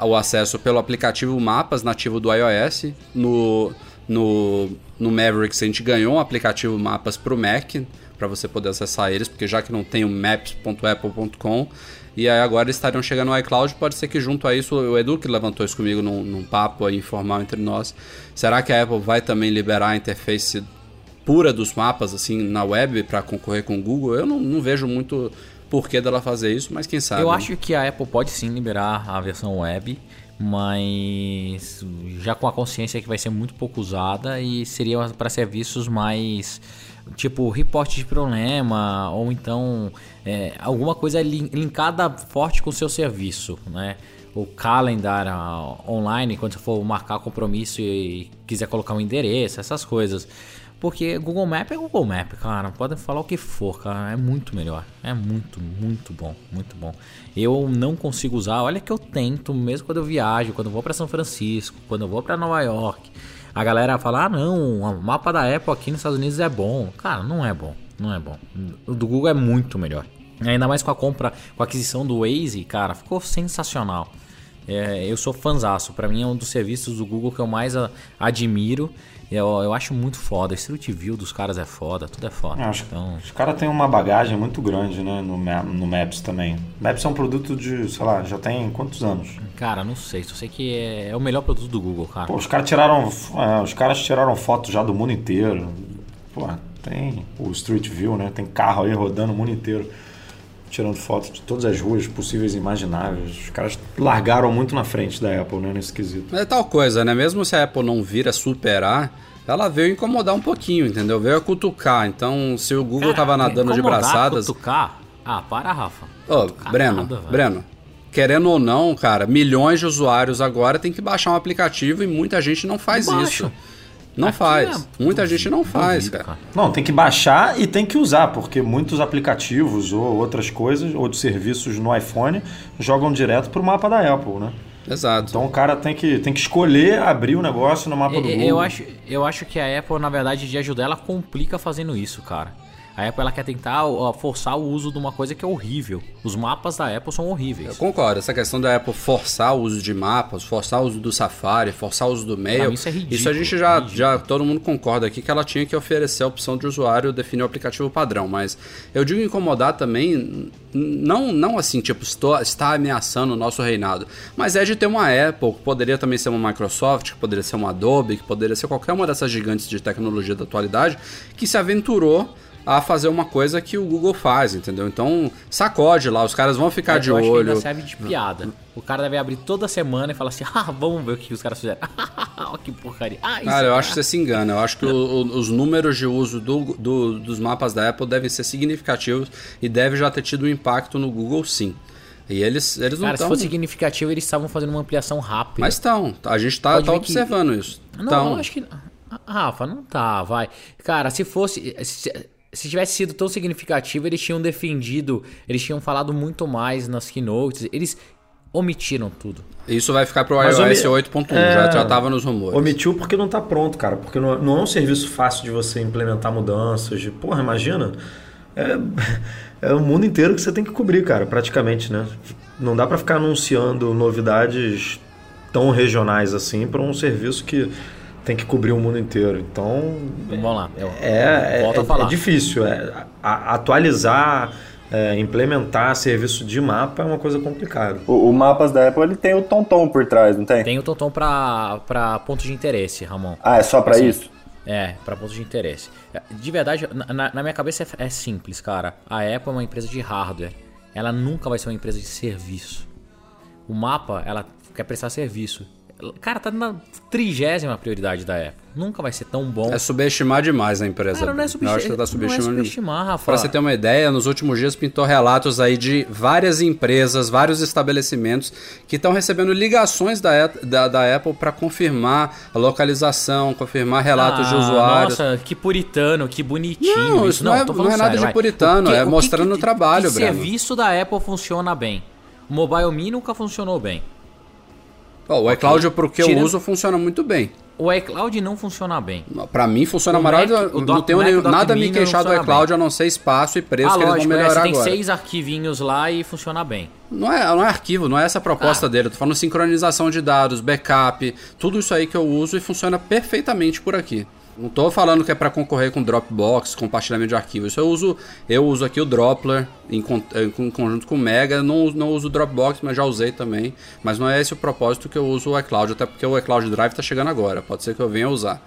o acesso pelo aplicativo Mapas nativo do iOS. No, no, no Mavericks a gente ganhou um aplicativo Mapas para o Mac, para você poder acessar eles, porque já que não tem o maps.apple.com, e aí agora eles estariam chegando no iCloud, pode ser que junto a isso, o Edu que levantou isso comigo num, num papo informal entre nós, será que a Apple vai também liberar a interface pura dos mapas assim na web para concorrer com o Google? Eu não, não vejo muito porquê dela fazer isso, mas quem sabe. Eu né? acho que a Apple pode sim liberar a versão web, mas já com a consciência que vai ser muito pouco usada e seria para serviços mais tipo reporte de problema ou então é, alguma coisa linkada forte com o seu serviço, né? O calendar online, quando você for marcar compromisso e quiser colocar um endereço, essas coisas. Porque Google Map é Google Map, cara. Podem falar o que for, cara. É muito melhor. É muito, muito bom. Muito bom. Eu não consigo usar. Olha que eu tento, mesmo quando eu viajo, quando eu vou para São Francisco, quando eu vou para Nova York. A galera fala: ah, não, o mapa da Apple aqui nos Estados Unidos é bom. Cara, não é bom. Não é bom. O do Google é muito melhor. Ainda mais com a compra, com a aquisição do Waze, cara, ficou sensacional. É, eu sou fanzaço. Para mim é um dos serviços do Google que eu mais a, admiro. Eu, eu acho muito foda. Street View dos caras é foda, tudo é foda. É, então... Os caras têm uma bagagem muito grande, né, no, no Maps também. Maps é um produto de, sei lá, já tem quantos anos? Cara, não sei. Só sei que é, é o melhor produto do Google, cara. Pô, os caras tiraram, é, os caras tiraram fotos já do mundo inteiro. Pô, tem o Street View, né? Tem carro aí rodando o mundo inteiro tirando fotos de todas as ruas possíveis e imagináveis. Os caras largaram muito na frente da Apple, né, nesse quesito. É tal coisa, né? Mesmo se a Apple não vir a superar, ela veio incomodar um pouquinho, entendeu? Veio a cutucar. Então, se o Google Cara, tava nadando de braçadas. Cutucar? Ah, para, Rafa. Ô, Breno, nada, Breno, querendo ou não, cara, milhões de usuários agora tem que baixar um aplicativo e muita gente não faz isso. Não Aqui faz. É... Muita gente não faz, cara. cara. Não, tem que baixar e tem que usar, porque muitos aplicativos ou outras coisas, ou de serviços no iPhone, jogam direto pro mapa da Apple, né? Exato. Então o cara tem que, tem que escolher abrir o negócio no mapa do Google. Eu acho, eu acho que a Apple, na verdade, de ajudar, ela complica fazendo isso, cara. A Apple ela quer tentar forçar o uso de uma coisa que é horrível. Os mapas da Apple são horríveis. Eu concordo. Essa questão da Apple forçar o uso de mapas, forçar o uso do Safari, forçar o uso do Mail. Isso é ridículo. Isso a gente já, é já todo mundo concorda aqui que ela tinha que oferecer a opção de usuário definir o aplicativo padrão. Mas eu digo incomodar também, não, não assim, tipo, estou, está ameaçando o nosso reinado. Mas é de ter uma Apple, que poderia também ser uma Microsoft, que poderia ser uma Adobe, que poderia ser qualquer uma dessas gigantes de tecnologia da atualidade, que se aventurou a fazer uma coisa que o Google faz, entendeu? Então, sacode lá, os caras vão ficar é, de eu olho. Acho que ainda serve de piada. O cara deve abrir toda semana e falar assim: ah, vamos ver o que os caras fizeram. Olha que porcaria. Ah, cara, eu acho que você se engana. Eu acho que o, o, os números de uso do, do, dos mapas da Apple devem ser significativos e deve já ter tido um impacto no Google, sim. E eles, eles não Cara, tão... se fosse significativo, eles estavam fazendo uma ampliação rápida. Mas estão. A gente tá, tá observando que... isso. Não, tão. eu acho que. Rafa, não tá, vai. Cara, se fosse. Se, se tivesse sido tão significativo, eles tinham defendido, eles tinham falado muito mais nas keynotes, eles omitiram tudo. Isso vai ficar pro iOS omi... 8.1, é... já, já tava nos rumores. Omitiu porque não tá pronto, cara, porque não, não é um serviço fácil de você implementar mudanças, de, porra, imagina, é, é o mundo inteiro que você tem que cobrir, cara, praticamente, né? Não dá para ficar anunciando novidades tão regionais assim para um serviço que tem que cobrir o mundo inteiro. Então. Vamos lá. Eu, é, eu é, é, difícil. É, a, atualizar, é, implementar serviço de mapa é uma coisa complicada. O, o, Mapas da Apple ele tem o TomTom por trás, não tem? Tem o TomTom para pontos de interesse, Ramon. Ah, é só para assim, isso? É, para pontos de interesse. De verdade, na, na minha cabeça é, é simples, cara. A Apple é uma empresa de hardware. Ela nunca vai ser uma empresa de serviço. O mapa, ela quer prestar serviço Cara, tá na trigésima prioridade da Apple. Nunca vai ser tão bom. É subestimar demais a empresa. Cara, não é Eu acho que tá subestimar. Não é subestimando. subestimar, Rafa. Pra você ter uma ideia, nos últimos dias pintou relatos aí de várias empresas, vários estabelecimentos que estão recebendo ligações da, da, da Apple para confirmar a localização, confirmar relatos de Ah, usuários. Nossa, que puritano, que bonitinho. Não, isso não é- tô falando não é nada sério, de vai. puritano, que- é o que mostrando que- o trabalho, que Breno. serviço da Apple funciona bem? O Mobile Me nunca funcionou bem. Ó, o iCloud, pro que eu Tirando- uso, funciona muito bem. O iCloud não funciona bem. Pra mim funciona maravilhoso. Não Doc- tenho Mac nenhum- nada a me queixar do iCloud, bem. a não ser espaço e preço ah, que eles vão lógico, melhorar você tem agora. seis arquivinhos lá e funciona bem. Não é, não é arquivo, não é essa a proposta Ah. dele. Eu tô falando sincronização de dados, backup, tudo isso aí que eu uso e funciona perfeitamente por aqui. Não tô falando que é para concorrer com Dropbox, compartilhamento de arquivos. Isso eu uso, eu uso aqui o Droplr em, con- em con- conjunto com o Mega. Não, não uso o Dropbox, mas já usei também. Mas não é esse o propósito que eu uso o iCloud, até porque o iCloud Drive tá chegando agora. Pode ser que eu venha usar.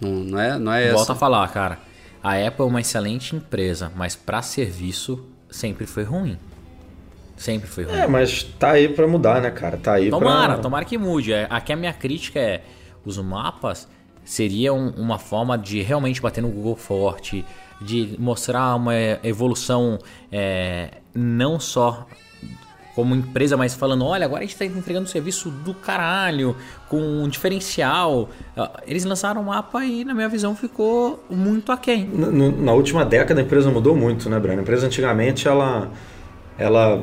Não, não é, não é Volta essa. a falar, cara. A Apple é uma excelente empresa, mas pra serviço sempre foi ruim. Sempre foi ruim. É, mas tá aí pra mudar, né, cara? Tá aí Tomara, pra... tomara que mude. É, Aqui a minha crítica é: os mapas seriam uma forma de realmente bater no Google forte, de mostrar uma evolução é, não só como empresa, mas falando: olha, agora a gente está entregando um serviço do caralho, com um diferencial. Ah, Eles lançaram um mapa e, na minha visão, ficou muito aquém. No- Na última década a empresa mudou muito, né, Breno? A empresa antigamente ela, ela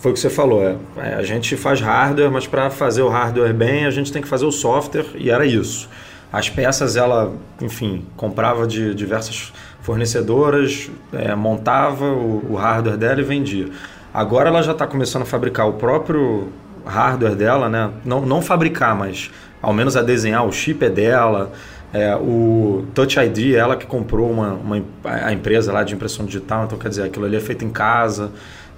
foi o que você falou. é, é, a gente faz hardware, mas para fazer o hardware bem a gente tem que fazer o software e era isso. As peças ela, enfim, comprava de diversas fornecedoras, é, montava o, o hardware dela e vendia. Agora ela já está começando a fabricar o próprio hardware dela, né? Não, não fabricar, mas ao menos a desenhar. O chip é dela. É, o Touch ID, ela que comprou uma, uma, a empresa lá de impressão digital, então quer dizer, aquilo ali é feito em casa.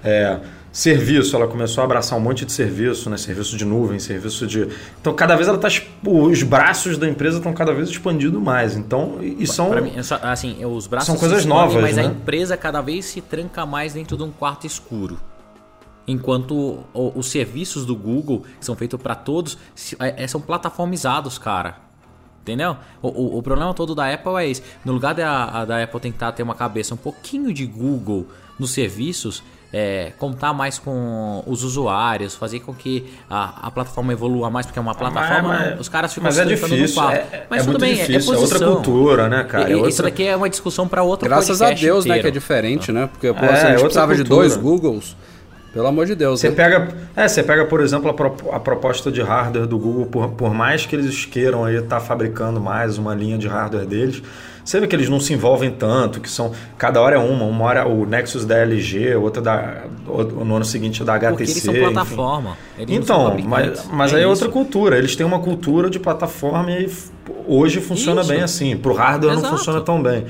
É, serviço, ela começou a abraçar um monte de serviço, né? Serviço de nuvem, serviço de. Então, cada vez ela tá. Os braços da empresa estão cada vez expandindo mais. Então, e são. Pra mim, assim, os braços São coisas expandem, novas, mas a né? empresa cada vez se tranca mais dentro de um quarto escuro. Enquanto os serviços do Google, que são feitos para todos, é- é- são plataformizados, cara. Entendeu? O, o- o problema todo da Apple é esse. No lugar da, a- da Apple tentar ter uma cabeça um pouquinho de Google nos serviços, é, contar mais com os usuários, fazer com que a, a plataforma evolua mais, porque é uma plataforma, mas- os caras ficam mas se é difícil, quarto. é- Mas é tudo muito bem, difícil, é, é outra cultura, né, cara? E- É Isso outra- daqui é uma discussão para outro Graças a Deus, né, inteiro. que é diferente, né? Porque pô, É, assim, a é gente outra precisava de cultura. dois Googles. Pelo amor de Deus, Você né? pega, é, você pega, por exemplo, a, pro- a proposta de hardware do Google, por, por mais que eles queiram aí estar fabricando mais uma linha de hardware deles, você vê que eles não se envolvem tanto, que são cada hora é uma, uma hora o Nexus da LG, outra da no ano seguinte da HTC. Porque eles são enfim. plataforma. Eles não são Então, mas, mas É aí é outra cultura. Eles têm uma cultura de plataforma e hoje funciona Isso. bem assim. Para o hardware Exato. não funciona tão bem.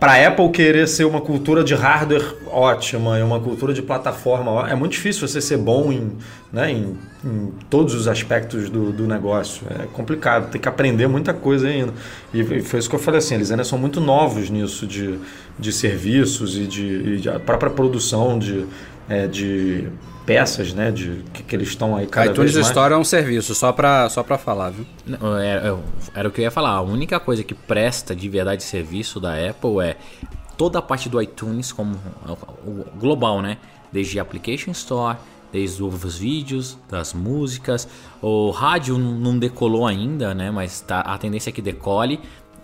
Para Apple querer ser uma cultura de hardware ótima uma cultura de plataforma, é muito difícil você ser bom em, né, em, em todos os aspectos do, do negócio. É complicado, tem que aprender muita coisa ainda. E, e foi isso que eu falei assim, eles ainda são muito novos nisso de, de serviços e de, e de a própria produção de, é, de peças, né, de que, que eles estão aí cada iTunes vez mais. Store é um serviço, só pra, só pra falar, viu? Não, Era, eu- era o que eu ia falar. A única coisa que presta de verdade serviço da Apple é toda a parte do iTunes, como o o global, né? Desde Application Store, desde os vídeos, das músicas. O rádio não não decolou ainda, né? Mas tá, a tendência é que decole.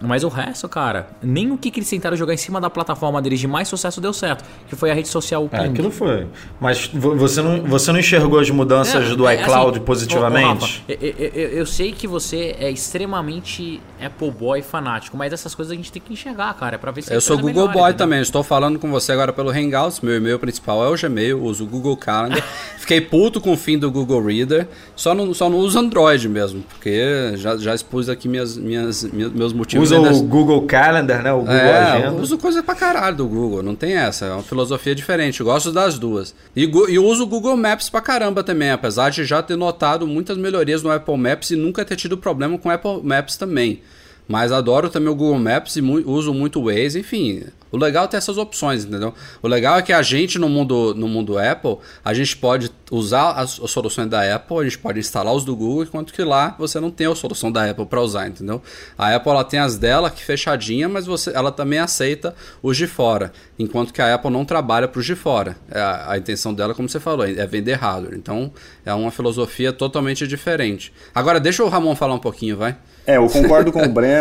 Mas o resto, cara, nem o que, que eles tentaram jogar em cima da plataforma deles de mais sucesso deu certo, que foi a rede social É, aquilo foi. Mas vo- você não, você não enxergou as mudanças É, do é, iCloud assim, positivamente? ô, ô, Rafa, eu, eu- eu sei que você é extremamente Apple Boy fanático, mas essas coisas a gente tem que enxergar, cara, pra ver se Eu sou Google melhora, Boy entendeu? também. Estou falando com você agora pelo Hangouts. Meu e-mail principal é o Gmail. Uso o Google Calendar. Fiquei puto com o fim do Google Reader. Só não, só não uso Android mesmo, porque já, já expus aqui minhas, minhas, minhas- meus motivos. Usa ainda- o Google Calendar, né? O Google É, Agenda. eu uso coisa pra caralho do Google, não tem essa, é uma filosofia diferente, eu gosto das duas. E, e uso o Google Maps pra caramba também, apesar de já ter notado muitas melhorias no Apple Maps e nunca ter tido problema com o Apple Maps também. Mas adoro também o Google Maps e mu uso muito o Waze, enfim. O legal é ter essas opções, entendeu? O legal é que a gente no mundo, no mundo Apple, a gente pode usar as, as soluções da Apple, a gente pode instalar os do Google, enquanto que lá você não tem a solução da Apple para usar, entendeu? A Apple ela tem as dela que fechadinha, mas você, ela também aceita os de fora, enquanto que a Apple não trabalha para os de fora. É a, a, intenção dela, como você falou, é vender hardware. Então é uma filosofia totalmente diferente. Agora deixa o Ramon falar um pouquinho, vai. É, eu concordo com o Breno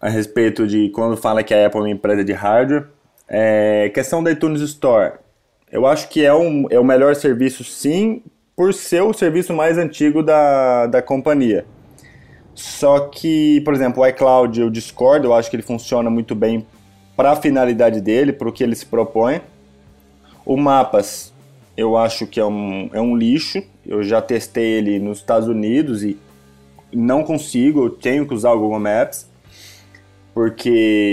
a respeito de quando fala que a Apple é uma empresa de hardware. É, questão da iTunes Store. Eu acho que é, um, é o melhor serviço, sim, por ser o serviço mais antigo da, da companhia. Só que, por exemplo, o iCloud eu discordo, eu acho que ele funciona muito bem para a finalidade dele, para o que ele se propõe. O Mapas eu acho que é um, é um lixo, eu já testei ele nos Estados Unidos e não consigo, eu tenho que usar o Google Maps porque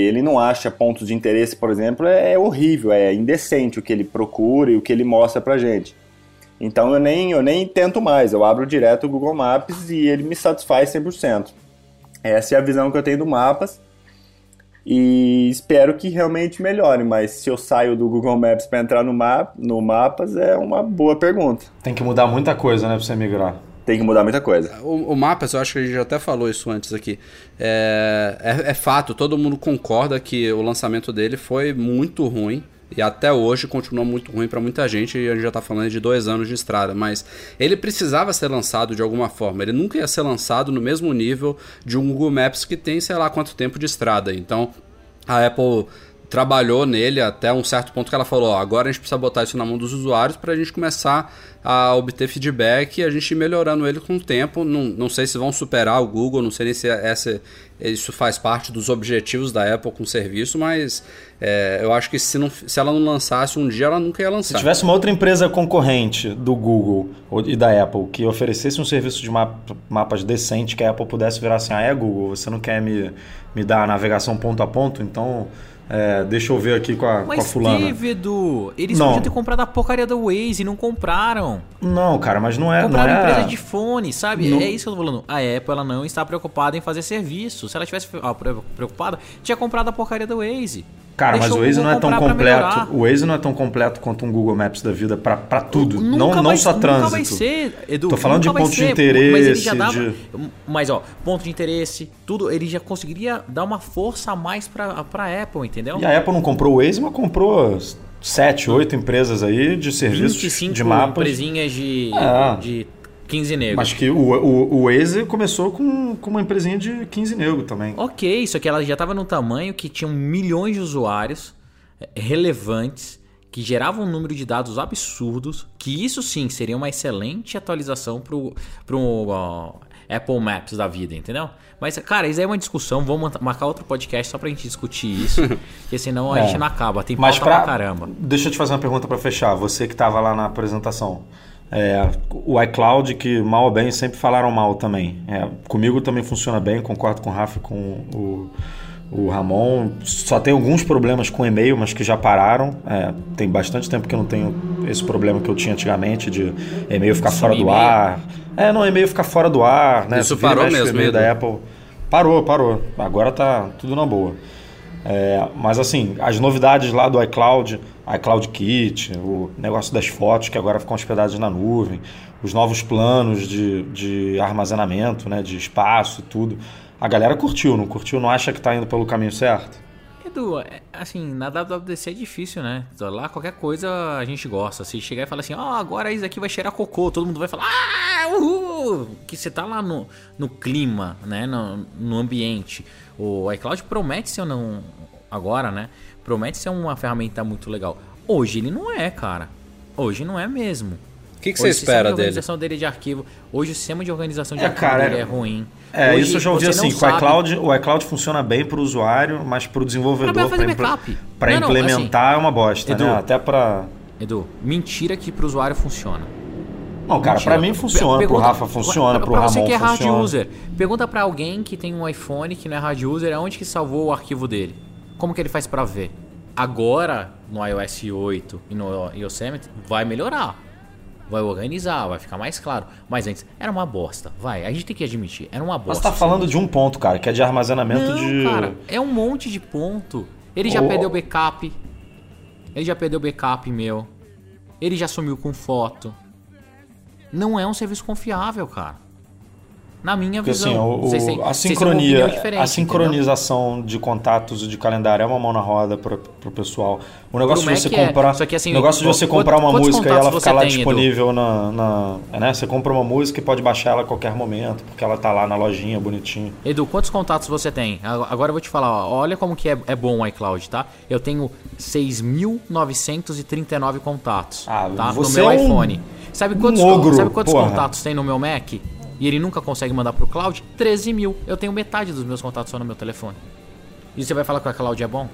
ele não acha pontos de interesse, por exemplo, é, é horrível, é indecente o que ele procura e o que ele mostra pra gente. Então eu nem, eu nem tento mais, eu abro direto o Google Maps e ele me satisfaz 100%. Essa é a visão que eu tenho do Mapas e espero que realmente melhore, mas se eu saio do Google Maps para entrar no, map, no Mapas é uma boa pergunta. Tem que mudar muita coisa, né, para você migrar tem que mudar muita coisa. O, o Mapas, eu acho que a gente já até falou isso antes aqui. É, é, é, fato, todo mundo concorda que o lançamento dele foi muito ruim. E até hoje continua muito ruim para muita gente, e a gente já está falando de dois anos de estrada. Mas ele precisava ser lançado de alguma forma. Ele nunca ia ser lançado no mesmo nível de um Google Maps que tem sei lá quanto tempo de estrada. Então a Apple trabalhou nele até um certo ponto que ela falou: ó, agora a gente precisa botar isso na mão dos usuários para a gente começar a obter feedback e a gente ir melhorando ele com o tempo. Não, não sei se vão superar o Google, não sei nem se essa, isso faz parte dos objetivos da Apple com o serviço, mas é, eu acho que se, não, se ela não lançasse um dia, ela nunca ia lançar. Se tivesse uma outra empresa concorrente do Google e da Apple que oferecesse um serviço de mapa, mapas decente que a Apple pudesse virar assim: ah, é Google, você não quer me, me dar a navegação ponto a ponto, então é, deixa eu ver aqui com a, Mas com a fulana. Mas teve, Edu. Eles não. podiam ter comprado a porcaria da Waze e não compraram. Não, cara, mas não é... Compraram não é... empresa de fone, sabe? Não... É isso que eu tô falando. A Apple ela não está preocupada em fazer serviço. Se ela tivesse ah, preocupada, tinha comprado a porcaria da Waze. Cara, mas o Waze não é tão completo. O Waze não é tão completo quanto um Google Maps da vida para tudo. Nunca não, vai, não só trânsito. Vai ser, Edu. Tô falando de ponto ser, de interesse. Mas, ele já dava, de... mas, ó, ponto de interesse, tudo, ele já conseguiria dar uma força a mais pra, pra Apple, entendeu? E a Apple não comprou o Waze, mas comprou sete, oito empresas aí de serviços 25 de mapas. empresinhas de, é. de 15 negros. Mas que o, o, o Waze começou com, com uma empresinha de 15 negros também. Ok, só que ela já estava no tamanho que tinham milhões de usuários eh, relevantes que geravam um número de dados absurdos, que isso sim seria uma excelente atualização para o uh, Apple Maps da vida, entendeu? Mas, cara, isso aí é uma discussão, vamos marcar outro podcast só pra gente discutir isso, porque senão a é. gente não acaba, tem pauta Mas pra, pra caramba. Deixa eu te fazer uma pergunta para fechar, você que estava lá na apresentação. É, o iCloud, que mal ou bem sempre falaram mal também. É, comigo também funciona bem, concordo com o Rafa e com o, o Ramon. Só tem alguns problemas com e-mail, mas que já pararam. É, tem bastante tempo que eu não tenho esse problema que eu tinha antigamente de e-mail ficar Sim, fora do ar. É, não, e-mail ficar fora do ar, né? Isso parou mesmo. E-mail da Apple parou, parou. Agora tá tudo na boa. É, mas assim, as novidades lá do iCloud, iCloud Kit, o negócio das fotos que agora ficam hospedadas na nuvem, os novos planos de, de armazenamento, né, de espaço e tudo. A galera curtiu, não curtiu? Não acha que está indo pelo caminho certo? Edu, é, assim, na WWDC é difícil, né? Lá qualquer coisa a gente gosta. Se chegar e falar assim, ó, oh, agora isso aqui vai cheirar cocô, todo mundo vai falar, ah, uhul! Que você tá lá no, no clima, né? No, no ambiente. O iCloud promete ser não agora, né? Promete ser uma ferramenta muito legal. Hoje ele não é, cara. Hoje não é mesmo. O que, que você espera dele? A organização dele de arquivo. Hoje o sistema de organização de é, arquivo cara, dele é ruim. É, Hoje, isso eu já ouvi assim. O iCloud, o iCloud funciona bem para o usuário, mas para o desenvolvedor, para implementar assim, é uma bosta, Edu, né? Até para. Edu, mentira que para o usuário funciona. Não, cara, para mim funciona, para o Rafa funciona, para o Ramon funciona. você que é hard user, pergunta para alguém que tem um iPhone que não é hard user, aonde que salvou o arquivo dele? Como que ele faz para ver? Agora, no iOS 8 e no Yosemite, vai melhorar. vai organizar, vai ficar mais claro. Mas antes, era uma bosta. Vai, a gente tem que admitir, era uma Mas bosta. você tá falando de um ponto, cara, que é de armazenamento Não, de. cara, é um monte de ponto. Ele já Ô. perdeu backup. Ele já perdeu backup meu. Ele já sumiu com foto. Não é um serviço confiável, cara. Na minha Porque visão. assim, o- o- Vocês têm- a sincronia, a sincronização de contatos e de calendário é uma mão na roda pro, pro pessoal. O negócio de você é, comprar, só que assim, o negócio de você comprar uma música e ela ficar lá tem, Edu? disponível na, na, né? Você compra uma música e pode baixar ela a qualquer momento, porque ela tá lá na lojinha, bonitinho. Edu, quantos contatos você tem? Ag- Agora eu vou te falar, ó, olha como que é, é bom o iCloud, tá? Eu tenho 6.939 contatos, Ah, tá? No meu é um- iPhone. Sabe quantos, um ogro, sabe quantos porra. contatos tem no meu Mac? E ele nunca consegue mandar pro cloud? 13 mil. Eu tenho metade dos meus contatos só no meu telefone. E você vai falar que o iCloud é bom?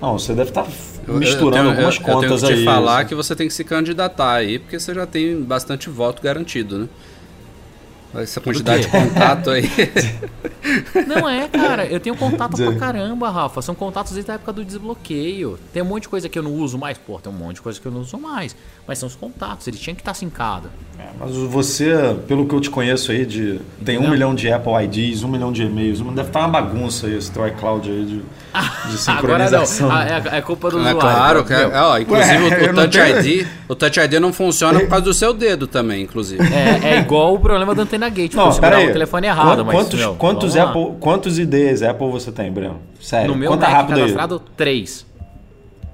Não, você deve estar Eu- misturando eu tenho, algumas eu, contas eu tenho que aí. te falar assim. que você tem que se candidatar aí, porque você já tem bastante voto garantido, né? Essa quantidade de contato aí. Não é, cara. Eu tenho contato pra caramba, Rafa. São contatos desde a época do desbloqueio. Tem um monte de coisa que eu não uso mais. Pô, tem um monte de coisa que eu não uso mais. Mas são os contatos. Ele tinha que estar sincado. É, Mas você, pelo que eu te conheço aí, de, tem um milhão de Apple IDs, um milhão de e-mails, deve estar uma bagunça aí esse teu iCloud aí de, de Agora não. sincronização. Ah, É, é culpa do É usuário. claro, que é, ó, inclusive Ué, o, o Touch tenho- ID, o Touch ID não funciona por causa do seu dedo também, inclusive. É, é igual o problema da antena gate. Não, pera aí. o telefone errado, Qu- mas. quantos, meu, quantos. Apple, quantos IDs Apple você tem, Breno? Sério, No meu conta Mac rápido aí. cadastrado, três.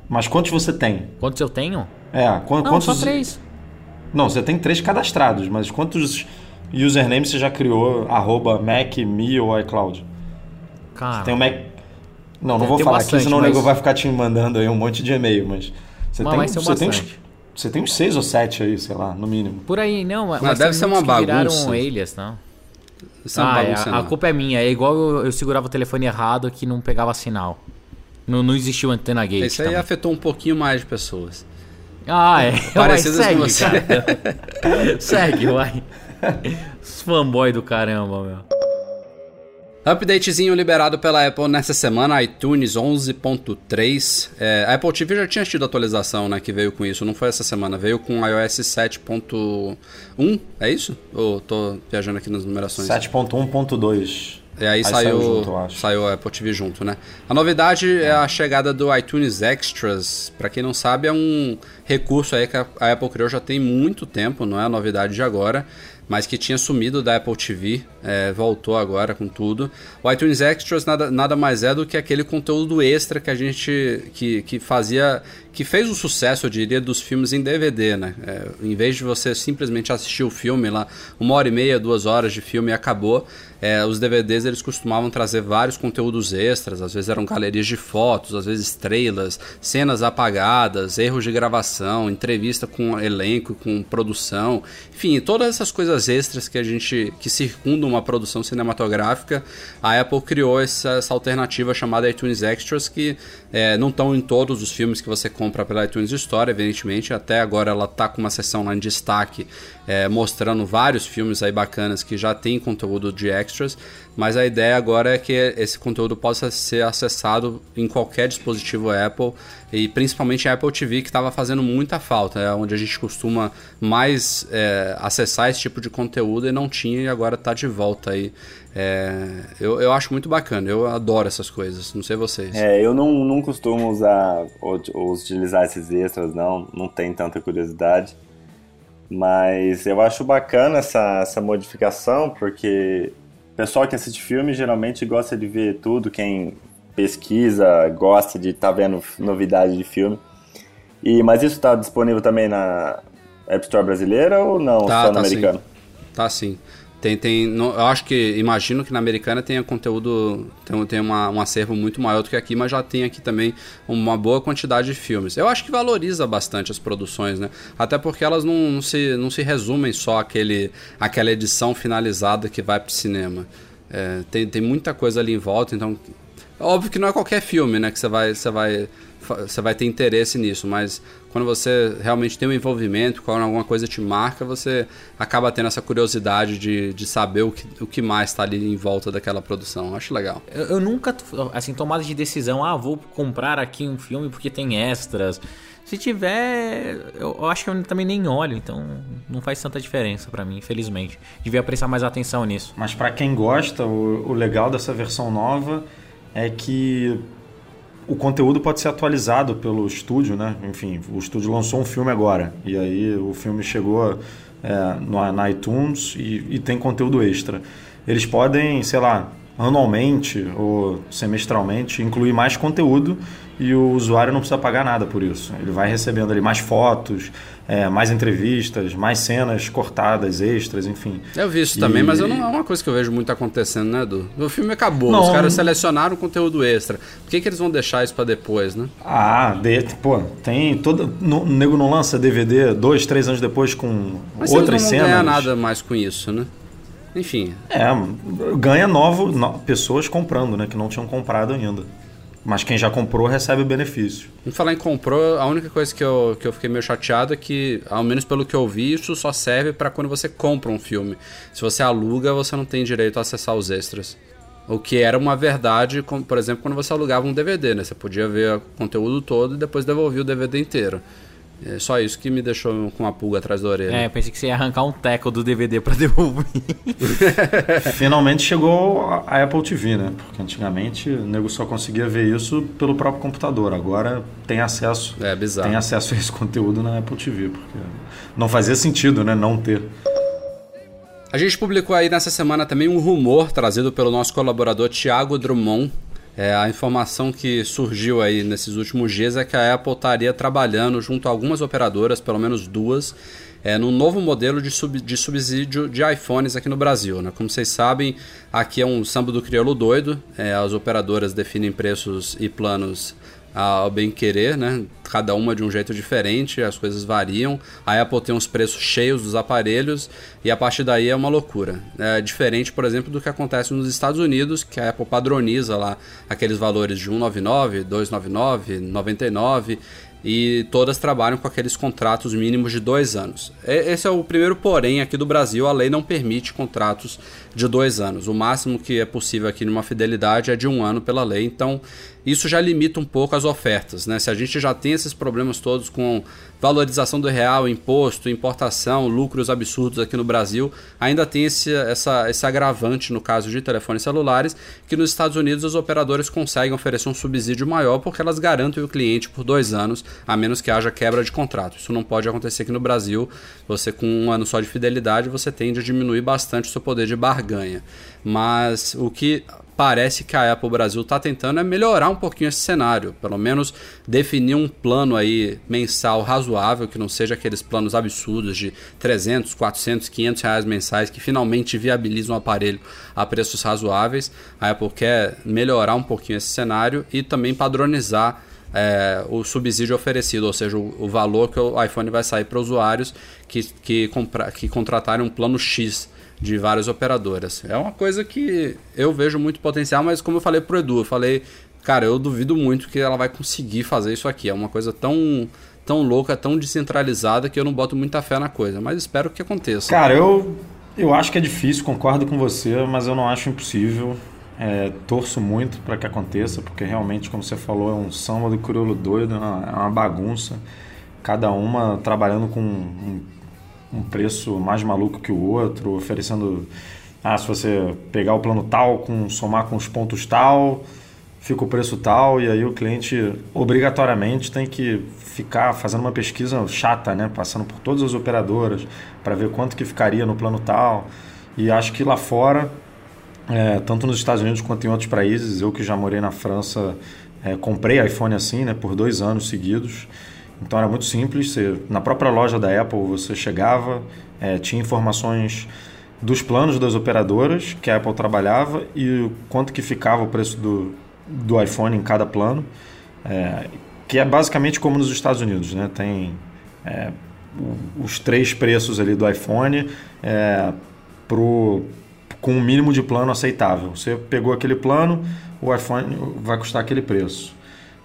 Mas quantos você tem? Quantos eu tenho? É, Não, quantos... só três. Não, você tem três cadastrados, mas quantos usernames você já criou, arroba Mac, Me ou iCloud? Cara. Tem o Mac... Não, não vou falar bastante, aqui, senão o mas- nego vai ficar te mandando aí um monte de e-mail, mas... Você Mas tem, você, tem bastante. Você tem uns seis ou sete aí, sei lá, no mínimo. Por aí, não. Mas, Mas deve ser uma que viraram bagunça. alias, não. Isso é Ah, é, bagunça, a, a culpa é minha. É igual eu, eu segurava o telefone errado que não pegava sinal. Não, não existiu antena gate. Isso aí também. afetou um pouquinho mais de pessoas. Ah, é. Parecidas Vai, com segue, você. cara. segue, vai. Os fanboy do caramba, meu. Updatezinho liberado pela Apple nessa semana, iTunes 11.3. É, a Apple TV já tinha tido atualização, né, que veio com isso, não foi essa semana, veio com iOS 7.1, é isso? Ou tô viajando aqui nas numerações? 7.1.2. E aí, Aí saiu, saiu junto, saiu a Apple TV junto, né? A novidade é, a chegada do iTunes Extras. Pra quem não sabe, é um recurso aí que a a Apple criou já tem muito tempo, não é a novidade de agora, mas que tinha sumido da Apple TV, é, voltou agora com tudo. O iTunes Extras nada, nada mais é do que aquele conteúdo extra que a gente que, que fazia, que fez o sucesso, eu diria, dos filmes em DVD, né? É, em vez de você simplesmente assistir o filme lá, uma hora e meia, duas horas de filme e acabou, é, os DVDs eles costumavam trazer vários conteúdos extras, às vezes eram galerias de fotos, às vezes trailers, cenas apagadas, erros de gravação, entrevista com elenco, com produção, enfim, todas essas coisas extras que a gente que circundam uma produção cinematográfica, a Apple criou essa, essa alternativa chamada iTunes Extras que é, não estão em todos os filmes que você compra pela iTunes Store, evidentemente, até agora ela tá com uma seção lá em destaque é, mostrando vários filmes aí bacanas que já tem conteúdo de extras, mas a ideia agora é que esse conteúdo possa ser acessado em qualquer dispositivo Apple e principalmente a Apple TV que estava fazendo muita falta, é onde a gente costuma mais é, acessar esse tipo de conteúdo e não tinha e agora está de volta aí. É, eu, eu acho muito bacana, eu adoro essas coisas, não sei vocês. É, eu não, não costumo usar ou, ou utilizar esses extras, não. Não tem tanta curiosidade. Mas eu acho bacana essa, essa modificação, porque o pessoal que assiste filme geralmente gosta de ver tudo. Quem pesquisa, gosta de estar vendo novidade de filme. E, mas isso está disponível também na App Store brasileira ou não? Tá, só tá na sim. Tá sim. Tem, tem, não- eu acho que, imagino que na americana tenha conteúdo, tem, tem uma, um acervo muito maior do que aqui, mas já tem aqui também uma boa quantidade de filmes. Eu acho que valoriza bastante as produções, né? Até porque elas não, não se, não se resumem só àquele, àquela edição finalizada que vai pro cinema. É, tem, tem muita coisa ali em volta, então. Óbvio que não é qualquer filme, né? Que você vai, você vai, você vai ter interesse nisso, mas quando você realmente tem um envolvimento, quando alguma coisa te marca, você acaba tendo essa curiosidade de, de saber o que, o que mais está ali em volta daquela produção. Eu Acho legal. Eu, eu nunca, assim, tomada de decisão, ah, vou comprar aqui um filme porque tem extras. Se tiver, eu, eu acho que eu também nem olho, então não faz tanta diferença para mim, infelizmente. Devia prestar mais atenção nisso. Mas para quem gosta, o, o legal dessa versão nova é que o conteúdo pode ser atualizado pelo estúdio, né? Enfim, o estúdio lançou um filme agora e aí o filme chegou é, no, na iTunes e, e tem conteúdo extra. Eles podem, sei lá, anualmente ou semestralmente incluir mais conteúdo e o usuário não precisa pagar nada por isso. Ele vai recebendo ali mais fotos, é, mais entrevistas, mais cenas cortadas, extras, enfim. Eu vi isso e... também, mas não é uma coisa que eu vejo muito acontecendo, né, Edu? O filme acabou, não, os caras selecionaram conteúdo extra. Por que, que eles vão deixar isso para depois, né? Ah, de, pô, tem todo. No, o nego não lança DVD dois, três anos depois com mas outras cenas. Mas não ganhar nada mais com isso, né? Enfim. É, ganha novo, no, pessoas comprando, né? Que não tinham comprado ainda. Mas quem já comprou recebe o benefício. Em falar em comprou, a única coisa que eu, que eu fiquei meio chateado é que, ao menos pelo que eu vi, isso só serve para quando você compra um filme. Se você aluga, você não tem direito a acessar os extras. O que era uma verdade, como, por exemplo, quando você alugava um DVD, né? Você podia ver o conteúdo todo e depois devolvia o DVD inteiro. É só isso que me deixou com uma pulga atrás da orelha. É, pensei que você ia arrancar um teco do DVD para devolver. Finalmente chegou a Apple TV, né? Porque antigamente o nego só conseguia ver isso pelo próprio computador. Agora tem acesso. É bizarro. Tem acesso a esse conteúdo na Apple TV, porque não fazia sentido, né, não ter. A gente publicou aí nessa semana também um rumor trazido pelo nosso colaborador Thiago Drummond, é, a informação que surgiu aí nesses últimos dias é que a Apple estaria trabalhando junto a algumas operadoras, pelo menos duas, é, num novo modelo de, sub, de subsídio de iPhones aqui no Brasil. Né? Como vocês sabem, aqui é um samba do crioulo doido, é, as operadoras definem preços e planos ao bem querer, né? Cada uma de um jeito diferente, as coisas variam. A Apple tem uns preços cheios dos aparelhos e a partir daí é uma loucura. É diferente, por exemplo, do que acontece nos Estados Unidos, que a Apple padroniza lá aqueles valores de 199, 299, 99 e todas trabalham com aqueles contratos mínimos de dois anos. Esse é o primeiro porém aqui do Brasil, a lei não permite contratos de dois anos. O máximo que é possível aqui numa fidelidade é de um ano pela lei, então isso já limita um pouco as ofertas. Né? Se a gente já tem esses problemas todos com valorização do real, imposto, importação, lucros absurdos aqui no Brasil, ainda tem esse, essa, esse agravante no caso de telefones celulares, que nos Estados Unidos os operadores conseguem oferecer um subsídio maior porque elas garantem o cliente por dois anos, a menos que haja quebra de contrato. Isso não pode acontecer aqui no Brasil. Você com um ano só de fidelidade, você tende a diminuir bastante o seu poder de barganha. Mas o que parece que a Apple Brasil está tentando é melhorar um pouquinho esse cenário, pelo menos definir um plano aí mensal razoável, que não seja aqueles planos absurdos de 300, 400, 500 reais mensais que finalmente viabilizam o aparelho a preços razoáveis. A Apple quer melhorar um pouquinho esse cenário e também padronizar é, o subsídio oferecido, ou seja, o, o, valor que o iPhone vai sair para usuários que, que, compra, que contratarem um plano X de várias operadoras. É uma coisa que eu vejo muito potencial, mas como eu falei pro Edu, eu falei, cara, eu duvido muito que ela vai conseguir fazer isso aqui. É uma coisa tão tão louca, tão descentralizada que eu não boto muita fé na coisa, mas espero que aconteça. Cara, eu eu acho que é difícil, concordo com você, mas eu não acho impossível. É, torço muito para que aconteça, porque realmente, como você falou, é um samba do crioulo doido, é uma, é uma bagunça. Cada uma trabalhando com um um preço mais maluco que o outro, oferecendo, ah, se você pegar o plano tal, com somar com os pontos tal, fica o preço tal, e aí o cliente obrigatoriamente tem que ficar fazendo uma pesquisa chata, né, passando por todas as operadoras para ver quanto que ficaria no plano tal. E acho que lá fora, é, tanto nos Estados Unidos quanto em outros países, eu que já morei na França, é, comprei iPhone assim, né, por dois anos seguidos. Então era muito simples. Você, na própria loja da Apple você chegava, é, tinha informações dos planos das operadoras que a Apple trabalhava e quanto que ficava o preço do, do iPhone em cada plano, é, que é basicamente como nos Estados Unidos, né? Tem é, os três preços ali do iPhone é, pro, com um mínimo de plano aceitável. Você pegou aquele plano, o iPhone vai custar aquele preço.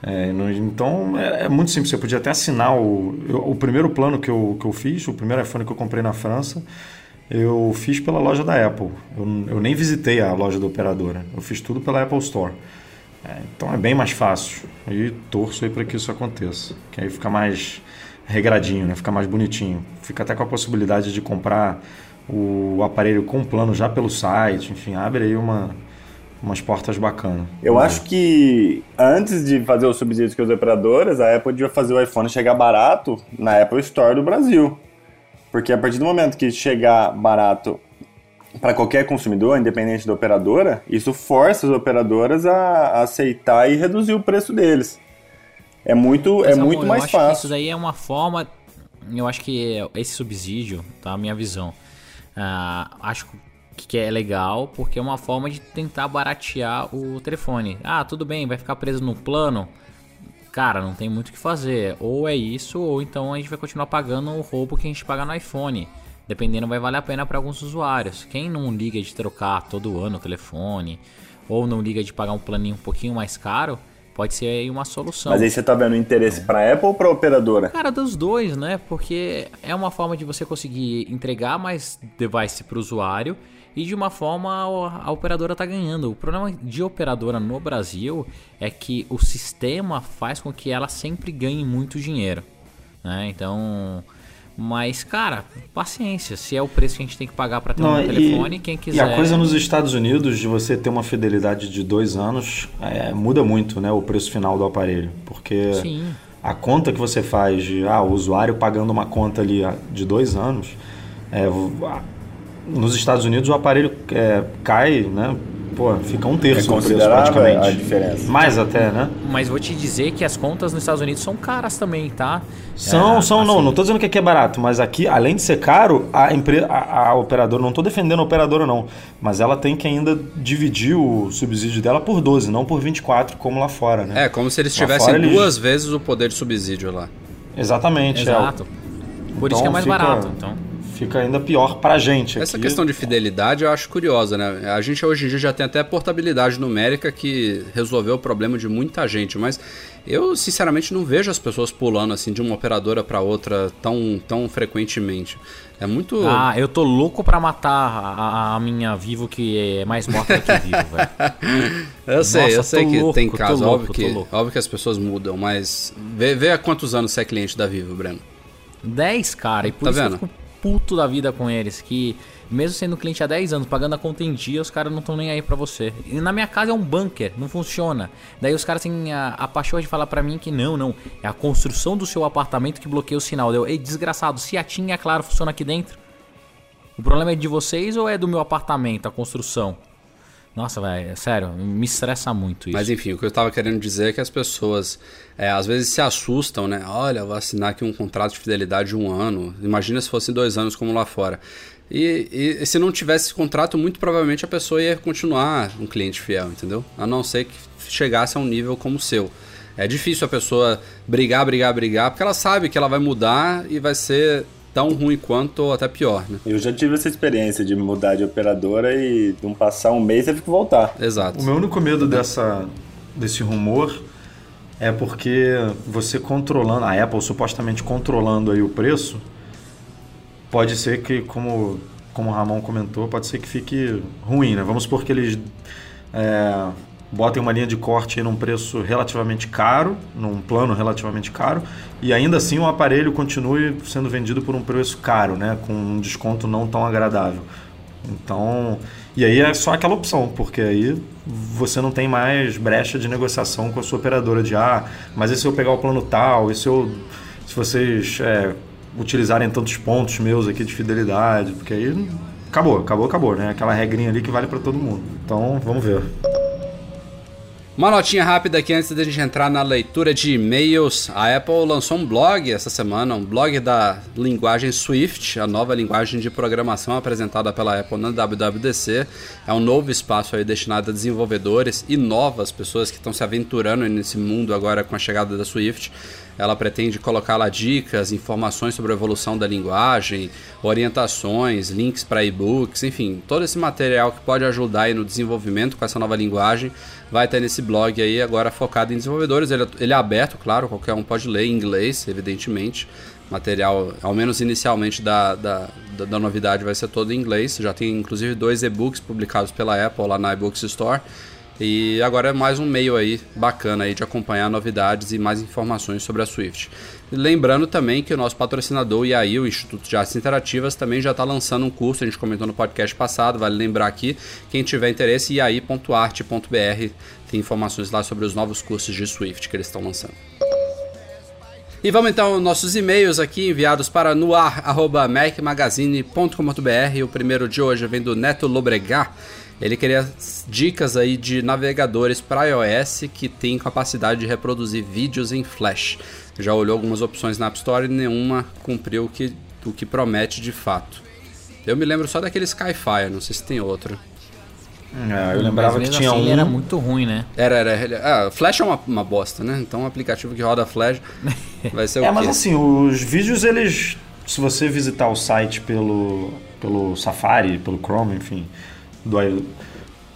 É, então é, é, muito simples. Você podia até assinar o, o primeiro plano que eu, que eu fiz, o primeiro iPhone que eu comprei na França, eu fiz pela loja da Apple. Eu, eu nem visitei a loja da operadora. Eu fiz tudo pela Apple Store. É, então é bem mais fácil. E torço aí para que isso aconteça. Que aí fica mais regradinho, né? Fica mais bonitinho. Fica até com a possibilidade de comprar o aparelho com plano já pelo site. Enfim, abre aí uma, umas portas bacanas. Eu acho que antes de fazer os subsídios com as operadoras, a Apple devia fazer o iPhone chegar barato na Apple Store do Brasil. Porque a partir do momento que chegar barato para qualquer consumidor, independente da operadora, isso força as operadoras a aceitar e reduzir o preço deles. É muito, é muito mais eu fácil. isso daí é uma forma. Eu acho que esse subsídio, tá? A minha visão. Uh, acho que é legal porque é uma forma de tentar baratear o telefone. Ah, tudo bem, vai ficar preso no plano. Cara, não tem muito o que fazer. Ou é isso, ou então a gente vai continuar pagando o roubo que a gente paga no iPhone. Dependendo, vai valer a pena para alguns usuários. Quem não liga de trocar todo ano o telefone, ou não liga de pagar um planinho um pouquinho mais caro, pode ser aí uma solução. Mas aí você tá vendo interesse para Apple ou para operadora? Cara, dos dois, né? Porque é uma forma de você conseguir entregar mais device para o usuário e de uma forma a operadora tá ganhando. O problema de operadora no Brasil é que o sistema faz com que ela sempre ganhe muito dinheiro, né? Então, mas, cara, paciência. Se é o preço que a gente tem que pagar para ter Não, um e, telefone, quem quiser. E a coisa nos Estados Unidos de você ter uma fidelidade de dois anos é, muda muito, né? O preço final do aparelho. Porque Sim. a conta que você faz de ah, o usuário pagando uma conta ali de dois anos. É, nos Estados Unidos o aparelho é, cai, né? Pô, fica um terço é do preço praticamente. a diferença. Mais até, né? Mas vou te dizer que as contas nos Estados Unidos são caras também, tá? São, é, são, assim... não. Não tô dizendo que aqui é barato, mas aqui, além de ser caro, a, empre... a, a operadora, não tô defendendo a operadora não, mas ela tem que ainda dividir o subsídio dela por 12, não por 24, como lá fora, né? É, como se eles tivessem fora, duas eles... vezes o poder de subsídio lá. Exatamente. Exato. É. Por então, isso que é mais fica... barato, então fica ainda pior pra gente. Essa questão de fidelidade eu acho curiosa, né? A gente hoje em dia já tem até portabilidade numérica que resolveu o problema de muita gente, mas eu sinceramente não vejo as pessoas pulando assim de uma operadora para outra tão, tão frequentemente. É muito. Ah, eu tô louco pra matar a, a minha Vivo que é mais morta que Vivo, velho. eu sei, Nossa, eu sei que louco, tem caso, louco, óbvio, que, óbvio que as pessoas mudam, mas vê, vê há quantos anos você é cliente da Vivo, Breno. 10, cara, e por tá isso vendo? eu fico puto da vida com eles, que mesmo sendo cliente há 10 anos, pagando a conta em dia, os caras não estão nem aí pra você. E na minha casa é um bunker, não funciona. Daí os caras têm a, a paixão de falar pra mim que não, não, é a construção do seu apartamento que bloqueia o sinal. Deu, ei, desgraçado, se a TIM, é claro, funciona aqui dentro. O problema é de vocês ou é do meu apartamento, a construção? Nossa, velho, é sério, me estressa muito isso. Mas enfim, o que eu estava querendo dizer é que as pessoas é, às vezes se assustam, né? Olha, vou assinar aqui um contrato de fidelidade de um ano. Imagina se fosse dois anos como lá fora. E, e, e, se não tivesse esse contrato, muito provavelmente a pessoa ia continuar um cliente fiel, entendeu? A não ser que chegasse a um nível como o seu. É difícil a pessoa brigar, brigar, brigar, porque ela sabe que ela vai mudar e vai ser tão ruim quanto ou até pior, né? Eu já tive essa experiência de mudar de operadora e não passar um mês teve que voltar. Exato. O meu único medo dessa, desse rumor é porque você controlando, a Apple supostamente controlando aí o preço, pode ser que, como, como o Ramon comentou, pode ser que fique ruim, né? Vamos supor que eles é, botem uma linha de corte num preço relativamente caro, num plano relativamente caro, e ainda assim o aparelho continue sendo vendido por um preço caro, né, com um desconto não tão agradável. Então, e aí é só aquela opção, porque aí você não tem mais brecha de negociação com a sua operadora de ah, mas e se eu pegar o plano tal, e se eu se vocês é, utilizarem tantos pontos meus aqui de fidelidade, porque aí acabou, acabou, acabou, né? Aquela regrinha ali que vale para todo mundo. Então, vamos ver. Uma notinha rápida aqui antes da gente entrar na leitura de e-mails. A Apple lançou um blog essa semana, um blog da linguagem Swift, a nova linguagem de programação apresentada pela Apple na WWDC. É um novo espaço aí destinado a desenvolvedores e novas pessoas que estão se aventurando nesse mundo agora com a chegada da Swift. Ela pretende colocar lá dicas, informações sobre a evolução da linguagem, orientações, links para e-books, enfim, todo esse material que pode ajudar aí no desenvolvimento com essa nova linguagem vai estar nesse blog aí agora focado em desenvolvedores. Ele, ele é aberto, claro, qualquer um pode ler em inglês, evidentemente. Material, ao menos inicialmente, da, da, da, da novidade vai ser todo em inglês. Já tem inclusive dois e-books publicados pela Apple lá na iBooks Store E agora é mais um meio aí bacana aí de acompanhar novidades e mais informações sobre a Swift. Lembrando também que o nosso patrocinador, IAI, o Instituto de Artes Interativas, também já está lançando um curso, a gente comentou no podcast passado, vale lembrar aqui, quem tiver interesse, iai.arte.br, tem informações lá sobre os novos cursos de Swift que eles estão lançando. E vamos então aos nossos e-mails aqui enviados para noar.macmagazine.com.br. O primeiro de hoje vem do Neto Lobregat. Ele queria dicas aí de navegadores para iOS que tem capacidade de reproduzir vídeos em Flash. Já olhou algumas opções na App Store e nenhuma cumpriu o que, o que promete de fato. Eu me lembro só daquele Skyfire, não sei se tem outro. É, eu lembrava que tinha assim, um. Era muito ruim, né? Era, era. Ah, Flash é uma, uma bosta, né? Então um aplicativo que roda Flash vai ser o É, quê? mas assim, os vídeos, eles. Se você visitar o site pelo, pelo Safari, pelo Chrome, enfim, do,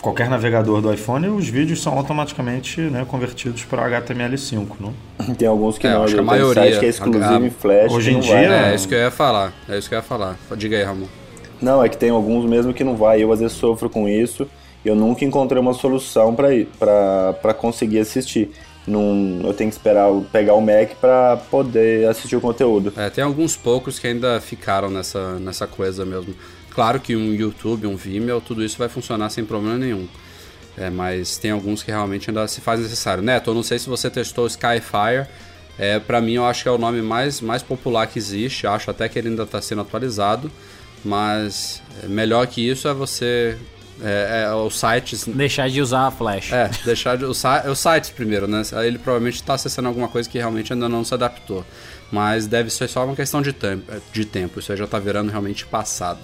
qualquer navegador do iPhone, os vídeos são automaticamente né, convertidos para HTML5, não? Tem alguns que É, não, acho que a maioria- site que é exclusivo a- em Flash. hoje que em não vai, dia- né? É, isso que eu ia falar. É isso que eu ia falar. Diga aí, Ramon. Não, é que tem alguns mesmo que não vai. Eu às vezes sofro com isso. Eu nunca encontrei uma solução para conseguir assistir. Num, eu tenho que esperar pegar o Mac para poder assistir o conteúdo. É, tem alguns poucos que ainda ficaram nessa, nessa coisa mesmo. Claro que um YouTube, um Vimeo, tudo isso vai funcionar sem problema nenhum. É, mas tem alguns que realmente ainda se faz necessário. Neto, eu não sei se você testou o Skyfire. É, para mim, eu acho que é o nome mais, mais popular que existe. Acho até que ele ainda está sendo atualizado. Mas é, melhor que isso é você. É, é, os sites Deixar de usar a Flash. é, deixar de, os, os sites primeiro, né? Ele provavelmente está acessando alguma coisa que realmente ainda não se adaptou. Mas deve ser só uma questão de, tempo, de tempo. Isso aí já está virando realmente passado.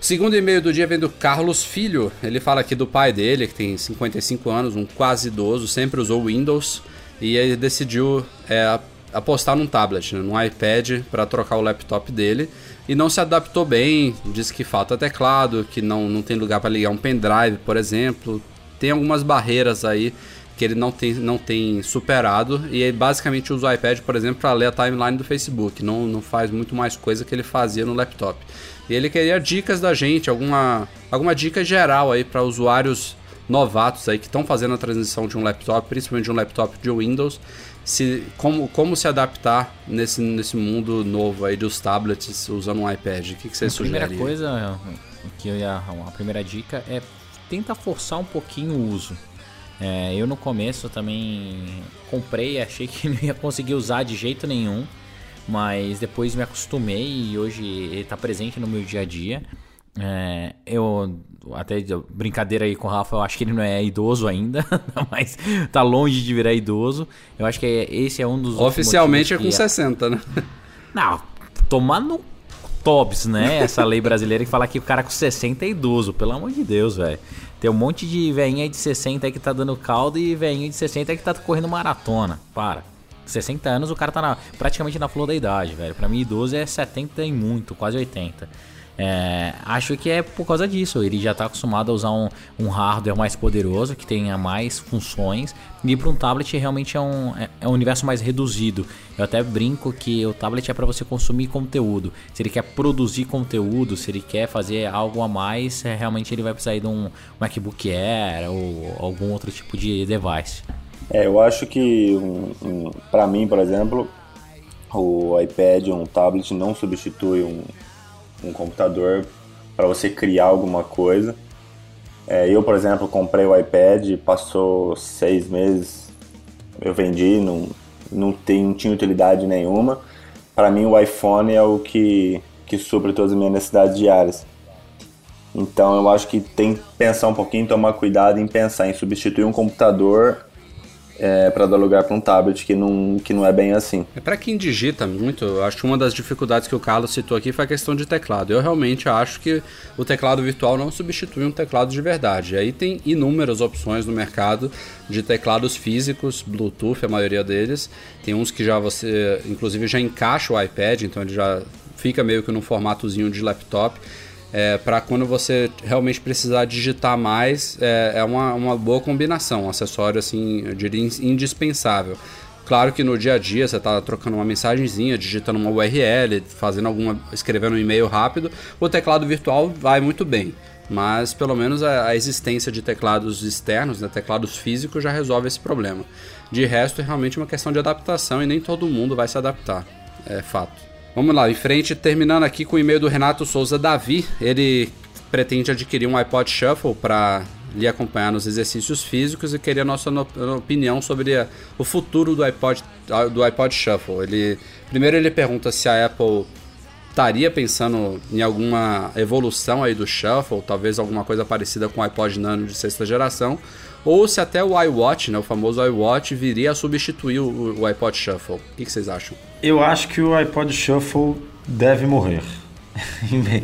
Segundo e-mail do dia vem do Carlos Filho. Ele fala aqui do pai dele, que tem 55 anos, um quase idoso, sempre usou Windows. E ele decidiu é, apostar num tablet, né, num iPad, para trocar o laptop dele. E não se adaptou bem, diz que falta teclado, que não, não tem lugar para ligar um pendrive, por exemplo. Tem algumas barreiras aí que ele não tem, não tem superado. E ele basicamente usa o iPad, por exemplo, para ler a timeline do Facebook. Não, não faz muito mais coisa que ele fazia no laptop. E ele queria dicas da gente, alguma, alguma dica geral aí para usuários novatos aí que estão fazendo a transição de um laptop, principalmente de um laptop de Windows, se, como, como se adaptar nesse, nesse mundo novo aí dos tablets usando um iPad. O que, que você A sugere? primeira coisa que eu ia, a primeira dica é tenta forçar um pouquinho o uso. É, eu no começo também comprei achei que não ia conseguir usar de jeito nenhum, mas depois me acostumei e hoje ele está presente no meu dia a dia. É, eu até brincadeira aí com o Rafa, eu acho que ele não é idoso ainda, mas tá longe de virar idoso. Eu acho que esse é um dos Oficialmente é com motivos que- 60, né? não, tomar no TOBS, né? Essa lei brasileira que fala que o cara com 60 é idoso, pelo amor de Deus, velho. Tem um monte de veinha de 60 aí que tá dando caldo e veinha de 60 aí que tá correndo maratona. Para. 60 anos o cara tá na- praticamente na flor da idade, velho. Pra mim, idoso é 70 e muito, quase 80. É, acho que é por causa disso. Ele já está acostumado a usar um, um hardware mais poderoso, que tenha mais funções. E para um tablet realmente é um, é, é um universo mais reduzido. Eu até brinco que o tablet é para você consumir conteúdo. Se ele quer produzir conteúdo, se ele quer fazer algo a mais, é, realmente ele vai precisar de um MacBook Air ou algum outro tipo de device. É, eu acho que, um, um, para mim, por exemplo, o iPad, um tablet não substitui um, um computador para você criar alguma coisa. É, eu, por exemplo, comprei o iPad, passou seis meses, eu vendi, não, não, tem, não tinha utilidade nenhuma. Para mim, o iPhone é o que, que supre todas as minhas necessidades diárias. Então, eu acho que tem que pensar um pouquinho, tomar cuidado em pensar em substituir um computador é, para dar lugar para um tablet que não, que não é bem assim. É para quem digita muito, eu acho que uma das dificuldades que o Carlos citou aqui foi a questão de teclado. Eu realmente acho que o teclado virtual não substitui um teclado de verdade. Aí tem inúmeras opções no mercado de teclados físicos, Bluetooth, a maioria deles. Tem uns que já você, inclusive, já encaixa o iPad, então ele já fica meio que num formatozinho de laptop. É, para quando você realmente precisar digitar mais, é, é uma, uma boa combinação, um acessório assim, eu diria indispensável. Claro que no dia a dia você está trocando uma mensagenzinha, digitando uma URL, fazendo alguma, escrevendo um e-mail rápido, o teclado virtual vai muito bem. mas pelo menos a, a existência de teclados externos, né, teclados físicos, já resolve esse problema. De resto, é realmente uma questão de adaptação e nem todo mundo vai se adaptar, é fato. Vamos lá, em frente, terminando aqui com o e-mail do Renato Souza Davi. Ele pretende adquirir um iPod Shuffle para lhe acompanhar nos exercícios físicos e queria a nossa opinião sobre o futuro do iPod, do iPod Shuffle. Ele, primeiro ele pergunta se a Apple estaria pensando em alguma evolução aí do Shuffle, talvez alguma coisa parecida com o iPod Nano de sexta geração, ou se até o iWatch, né, o famoso iWatch, viria a substituir o, o iPod Shuffle. O que, que vocês acham? Eu acho que o iPod Shuffle deve morrer.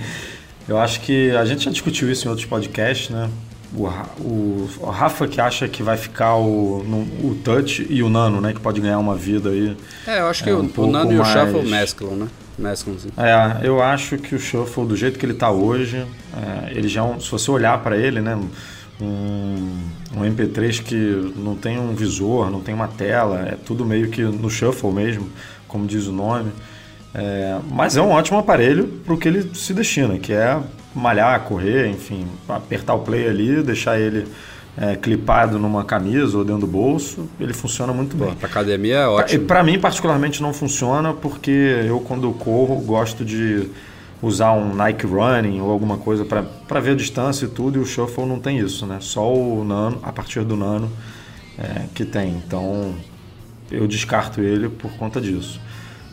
Eu acho que a gente já discutiu isso em outros podcasts, né? O, o, o Rafa que acha que vai ficar o, no, o Touch e o Nano, né? Que pode ganhar uma vida aí. É, eu acho que é, um o, o Nano mais... e o Shuffle mesclam, né? Mesclam, sim. É, eu acho que o Shuffle, do jeito que ele está hoje, é, ele já é um, se você olhar para ele, né? Um, um MP3 que não tem um visor, não tem uma tela, é tudo meio que no Shuffle mesmo, como diz o nome. É, mas é um ótimo aparelho para o que ele se destina, que é malhar, correr, enfim, apertar o play ali, deixar ele é, clipado numa camisa ou dentro do bolso, ele funciona muito bem. Para academia é ótimo. Para mim, particularmente, não funciona porque eu, quando corro, gosto de usar um Nike Running ou alguma coisa para ver a distância e tudo, e o Shuffle não tem isso, né? Só o Nano, a partir do Nano, é, que tem. Então, eu descarto ele por conta disso.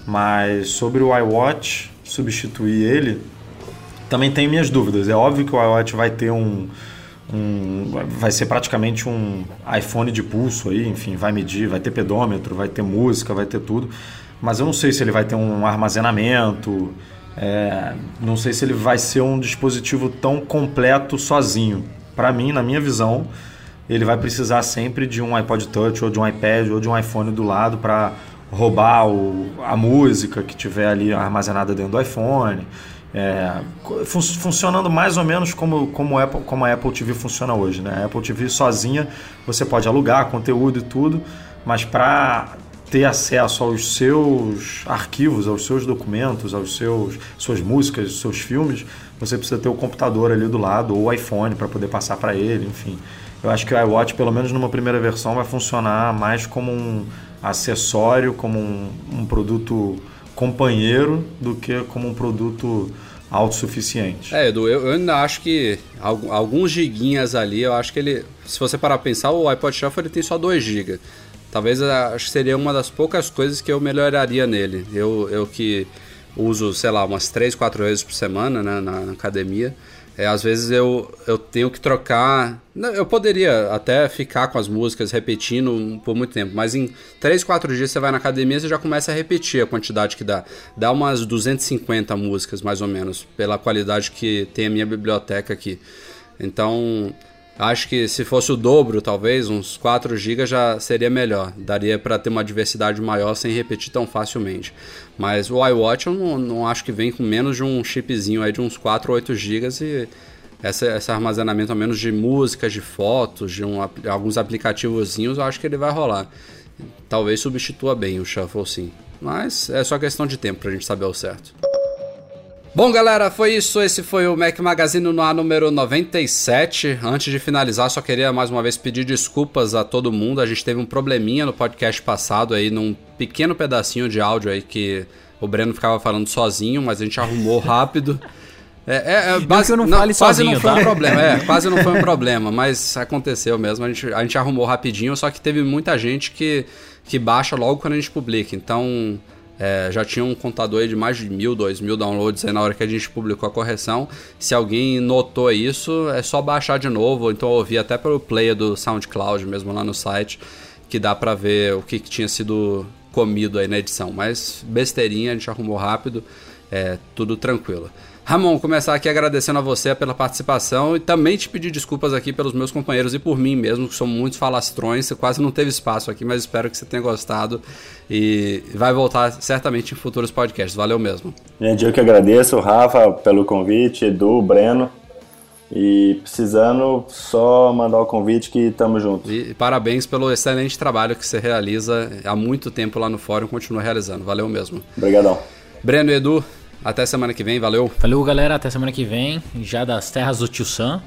Mas sobre o iWatch, substituir ele, também tenho minhas dúvidas. É óbvio que o iWatch vai ter um, um, vai ser praticamente um iPhone de pulso aí, enfim, vai medir, vai ter pedômetro, vai ter música, vai ter tudo. Mas eu não sei se ele vai ter um armazenamento, é, não sei se ele vai ser um dispositivo tão completo sozinho. Para mim, na minha visão, ele vai precisar sempre de um iPod Touch ou de um iPad ou de um iPhone do lado para roubar o, a música que tiver ali armazenada dentro do iPhone. É, fun funcionando mais ou menos como, como, Apple, como a Apple TV funciona hoje. Né? A Apple TV sozinha você pode alugar conteúdo e tudo, mas para ter acesso aos seus arquivos, aos seus documentos, aos seus suas músicas, seus filmes, você precisa ter o computador ali do lado ou o iPhone para poder passar para ele, enfim. Eu acho que o iWatch, pelo menos numa primeira versão, vai funcionar mais como um acessório, como um, um produto companheiro, do que como um produto autossuficiente. É, Edu, eu, eu, ainda acho que alguns giguinhas ali, eu acho que ele, se você parar pra pensar, o iPod Shuffle ele tem só 2 GB. Talvez acho que seria uma das poucas coisas que eu melhoraria nele. Eu, eu que uso, sei lá, umas 3, 4 vezes por semana né, na, na academia. É, às vezes eu, eu tenho que trocar. Eu poderia até ficar com as músicas repetindo por muito tempo, mas em 3, 4 dias você vai na academia e já começa a repetir a quantidade que dá. Dá umas 250 músicas, mais ou menos, pela qualidade que tem a minha biblioteca aqui. Então, Acho que se fosse o dobro, talvez, uns 4 GB já seria melhor. Daria para ter uma diversidade maior sem repetir tão facilmente. Mas o iWatch eu não, não acho que vem com menos de um chipzinho aí de uns 4 ou 8 GB e essa, esse armazenamento, ao menos de músicas, de fotos, de um, alguns aplicativozinhos, eu acho que ele vai rolar. Talvez substitua bem o Shuffle sim. Mas é só questão de tempo pra gente saber o certo. Bom, galera, foi isso. Esse foi o Mac Magazine no ar número 97. Antes de finalizar, só queria mais uma vez pedir desculpas a todo mundo. A gente teve um probleminha no podcast passado aí, num pequeno pedacinho de áudio aí que o Breno ficava falando sozinho, mas a gente arrumou rápido. É, é, é base, não, não quase sozinho, não foi tá? um problema, é, quase não foi um problema, mas aconteceu mesmo. A gente, a gente arrumou rapidinho, só que teve muita gente que, que baixa logo quando a gente publica. Então, é, já tinha um contador de mais de mil, dois mil downloads aí na hora que a gente publicou a correção. Se alguém notou isso, é só baixar de novo, ou então ouvir até pelo player do SoundCloud mesmo lá no site, que dá pra ver o que, que tinha sido comido aí na edição. Mas besteirinha, a gente arrumou rápido, é tudo tranquilo. Ramon, começar aqui agradecendo a você pela participação e também te pedir desculpas aqui pelos meus companheiros e por mim mesmo, que são muitos falastrões, você quase não teve espaço aqui, mas espero que você tenha gostado e vai voltar certamente em futuros podcasts. Valeu mesmo. Gente, eu que agradeço, Rafa, pelo convite, Edu, Breno. E precisando, só mandar o convite que estamos juntos. E parabéns pelo excelente trabalho que você realiza há muito tempo lá no fórum, continua realizando. Valeu mesmo. Obrigadão. Breno e Edu, Até semana que vem, valeu. Valeu, galera. Até semana que vem, já das terras do Tio Sam.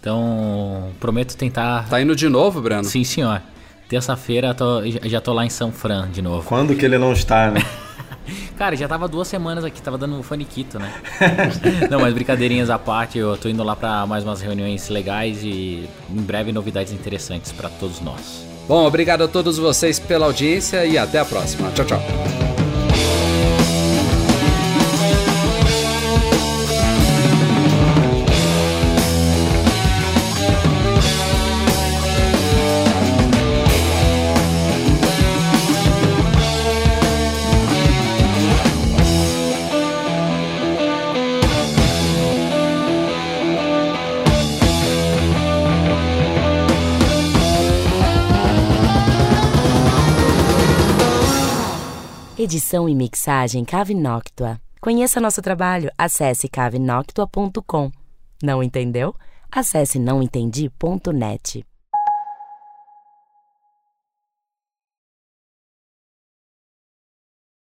Então, prometo tentar. Tá indo de novo, Breno? Sim, senhor. Terça-feira já tô lá em São Fran de novo. Quando que ele não está, né? Cara, já tava duas semanas aqui, tava dando faniquito, né? Não, mas brincadeirinhas à parte, eu tô indo lá pra mais umas reuniões legais e em breve novidades interessantes pra todos nós. Bom, obrigado a todos vocês pela audiência e até a próxima. Tchau, tchau. Edição e mixagem Cave Noctua. Conheça nosso trabalho, acesse cavenoctua.com. Não entendeu? Acesse nãoentendi.net.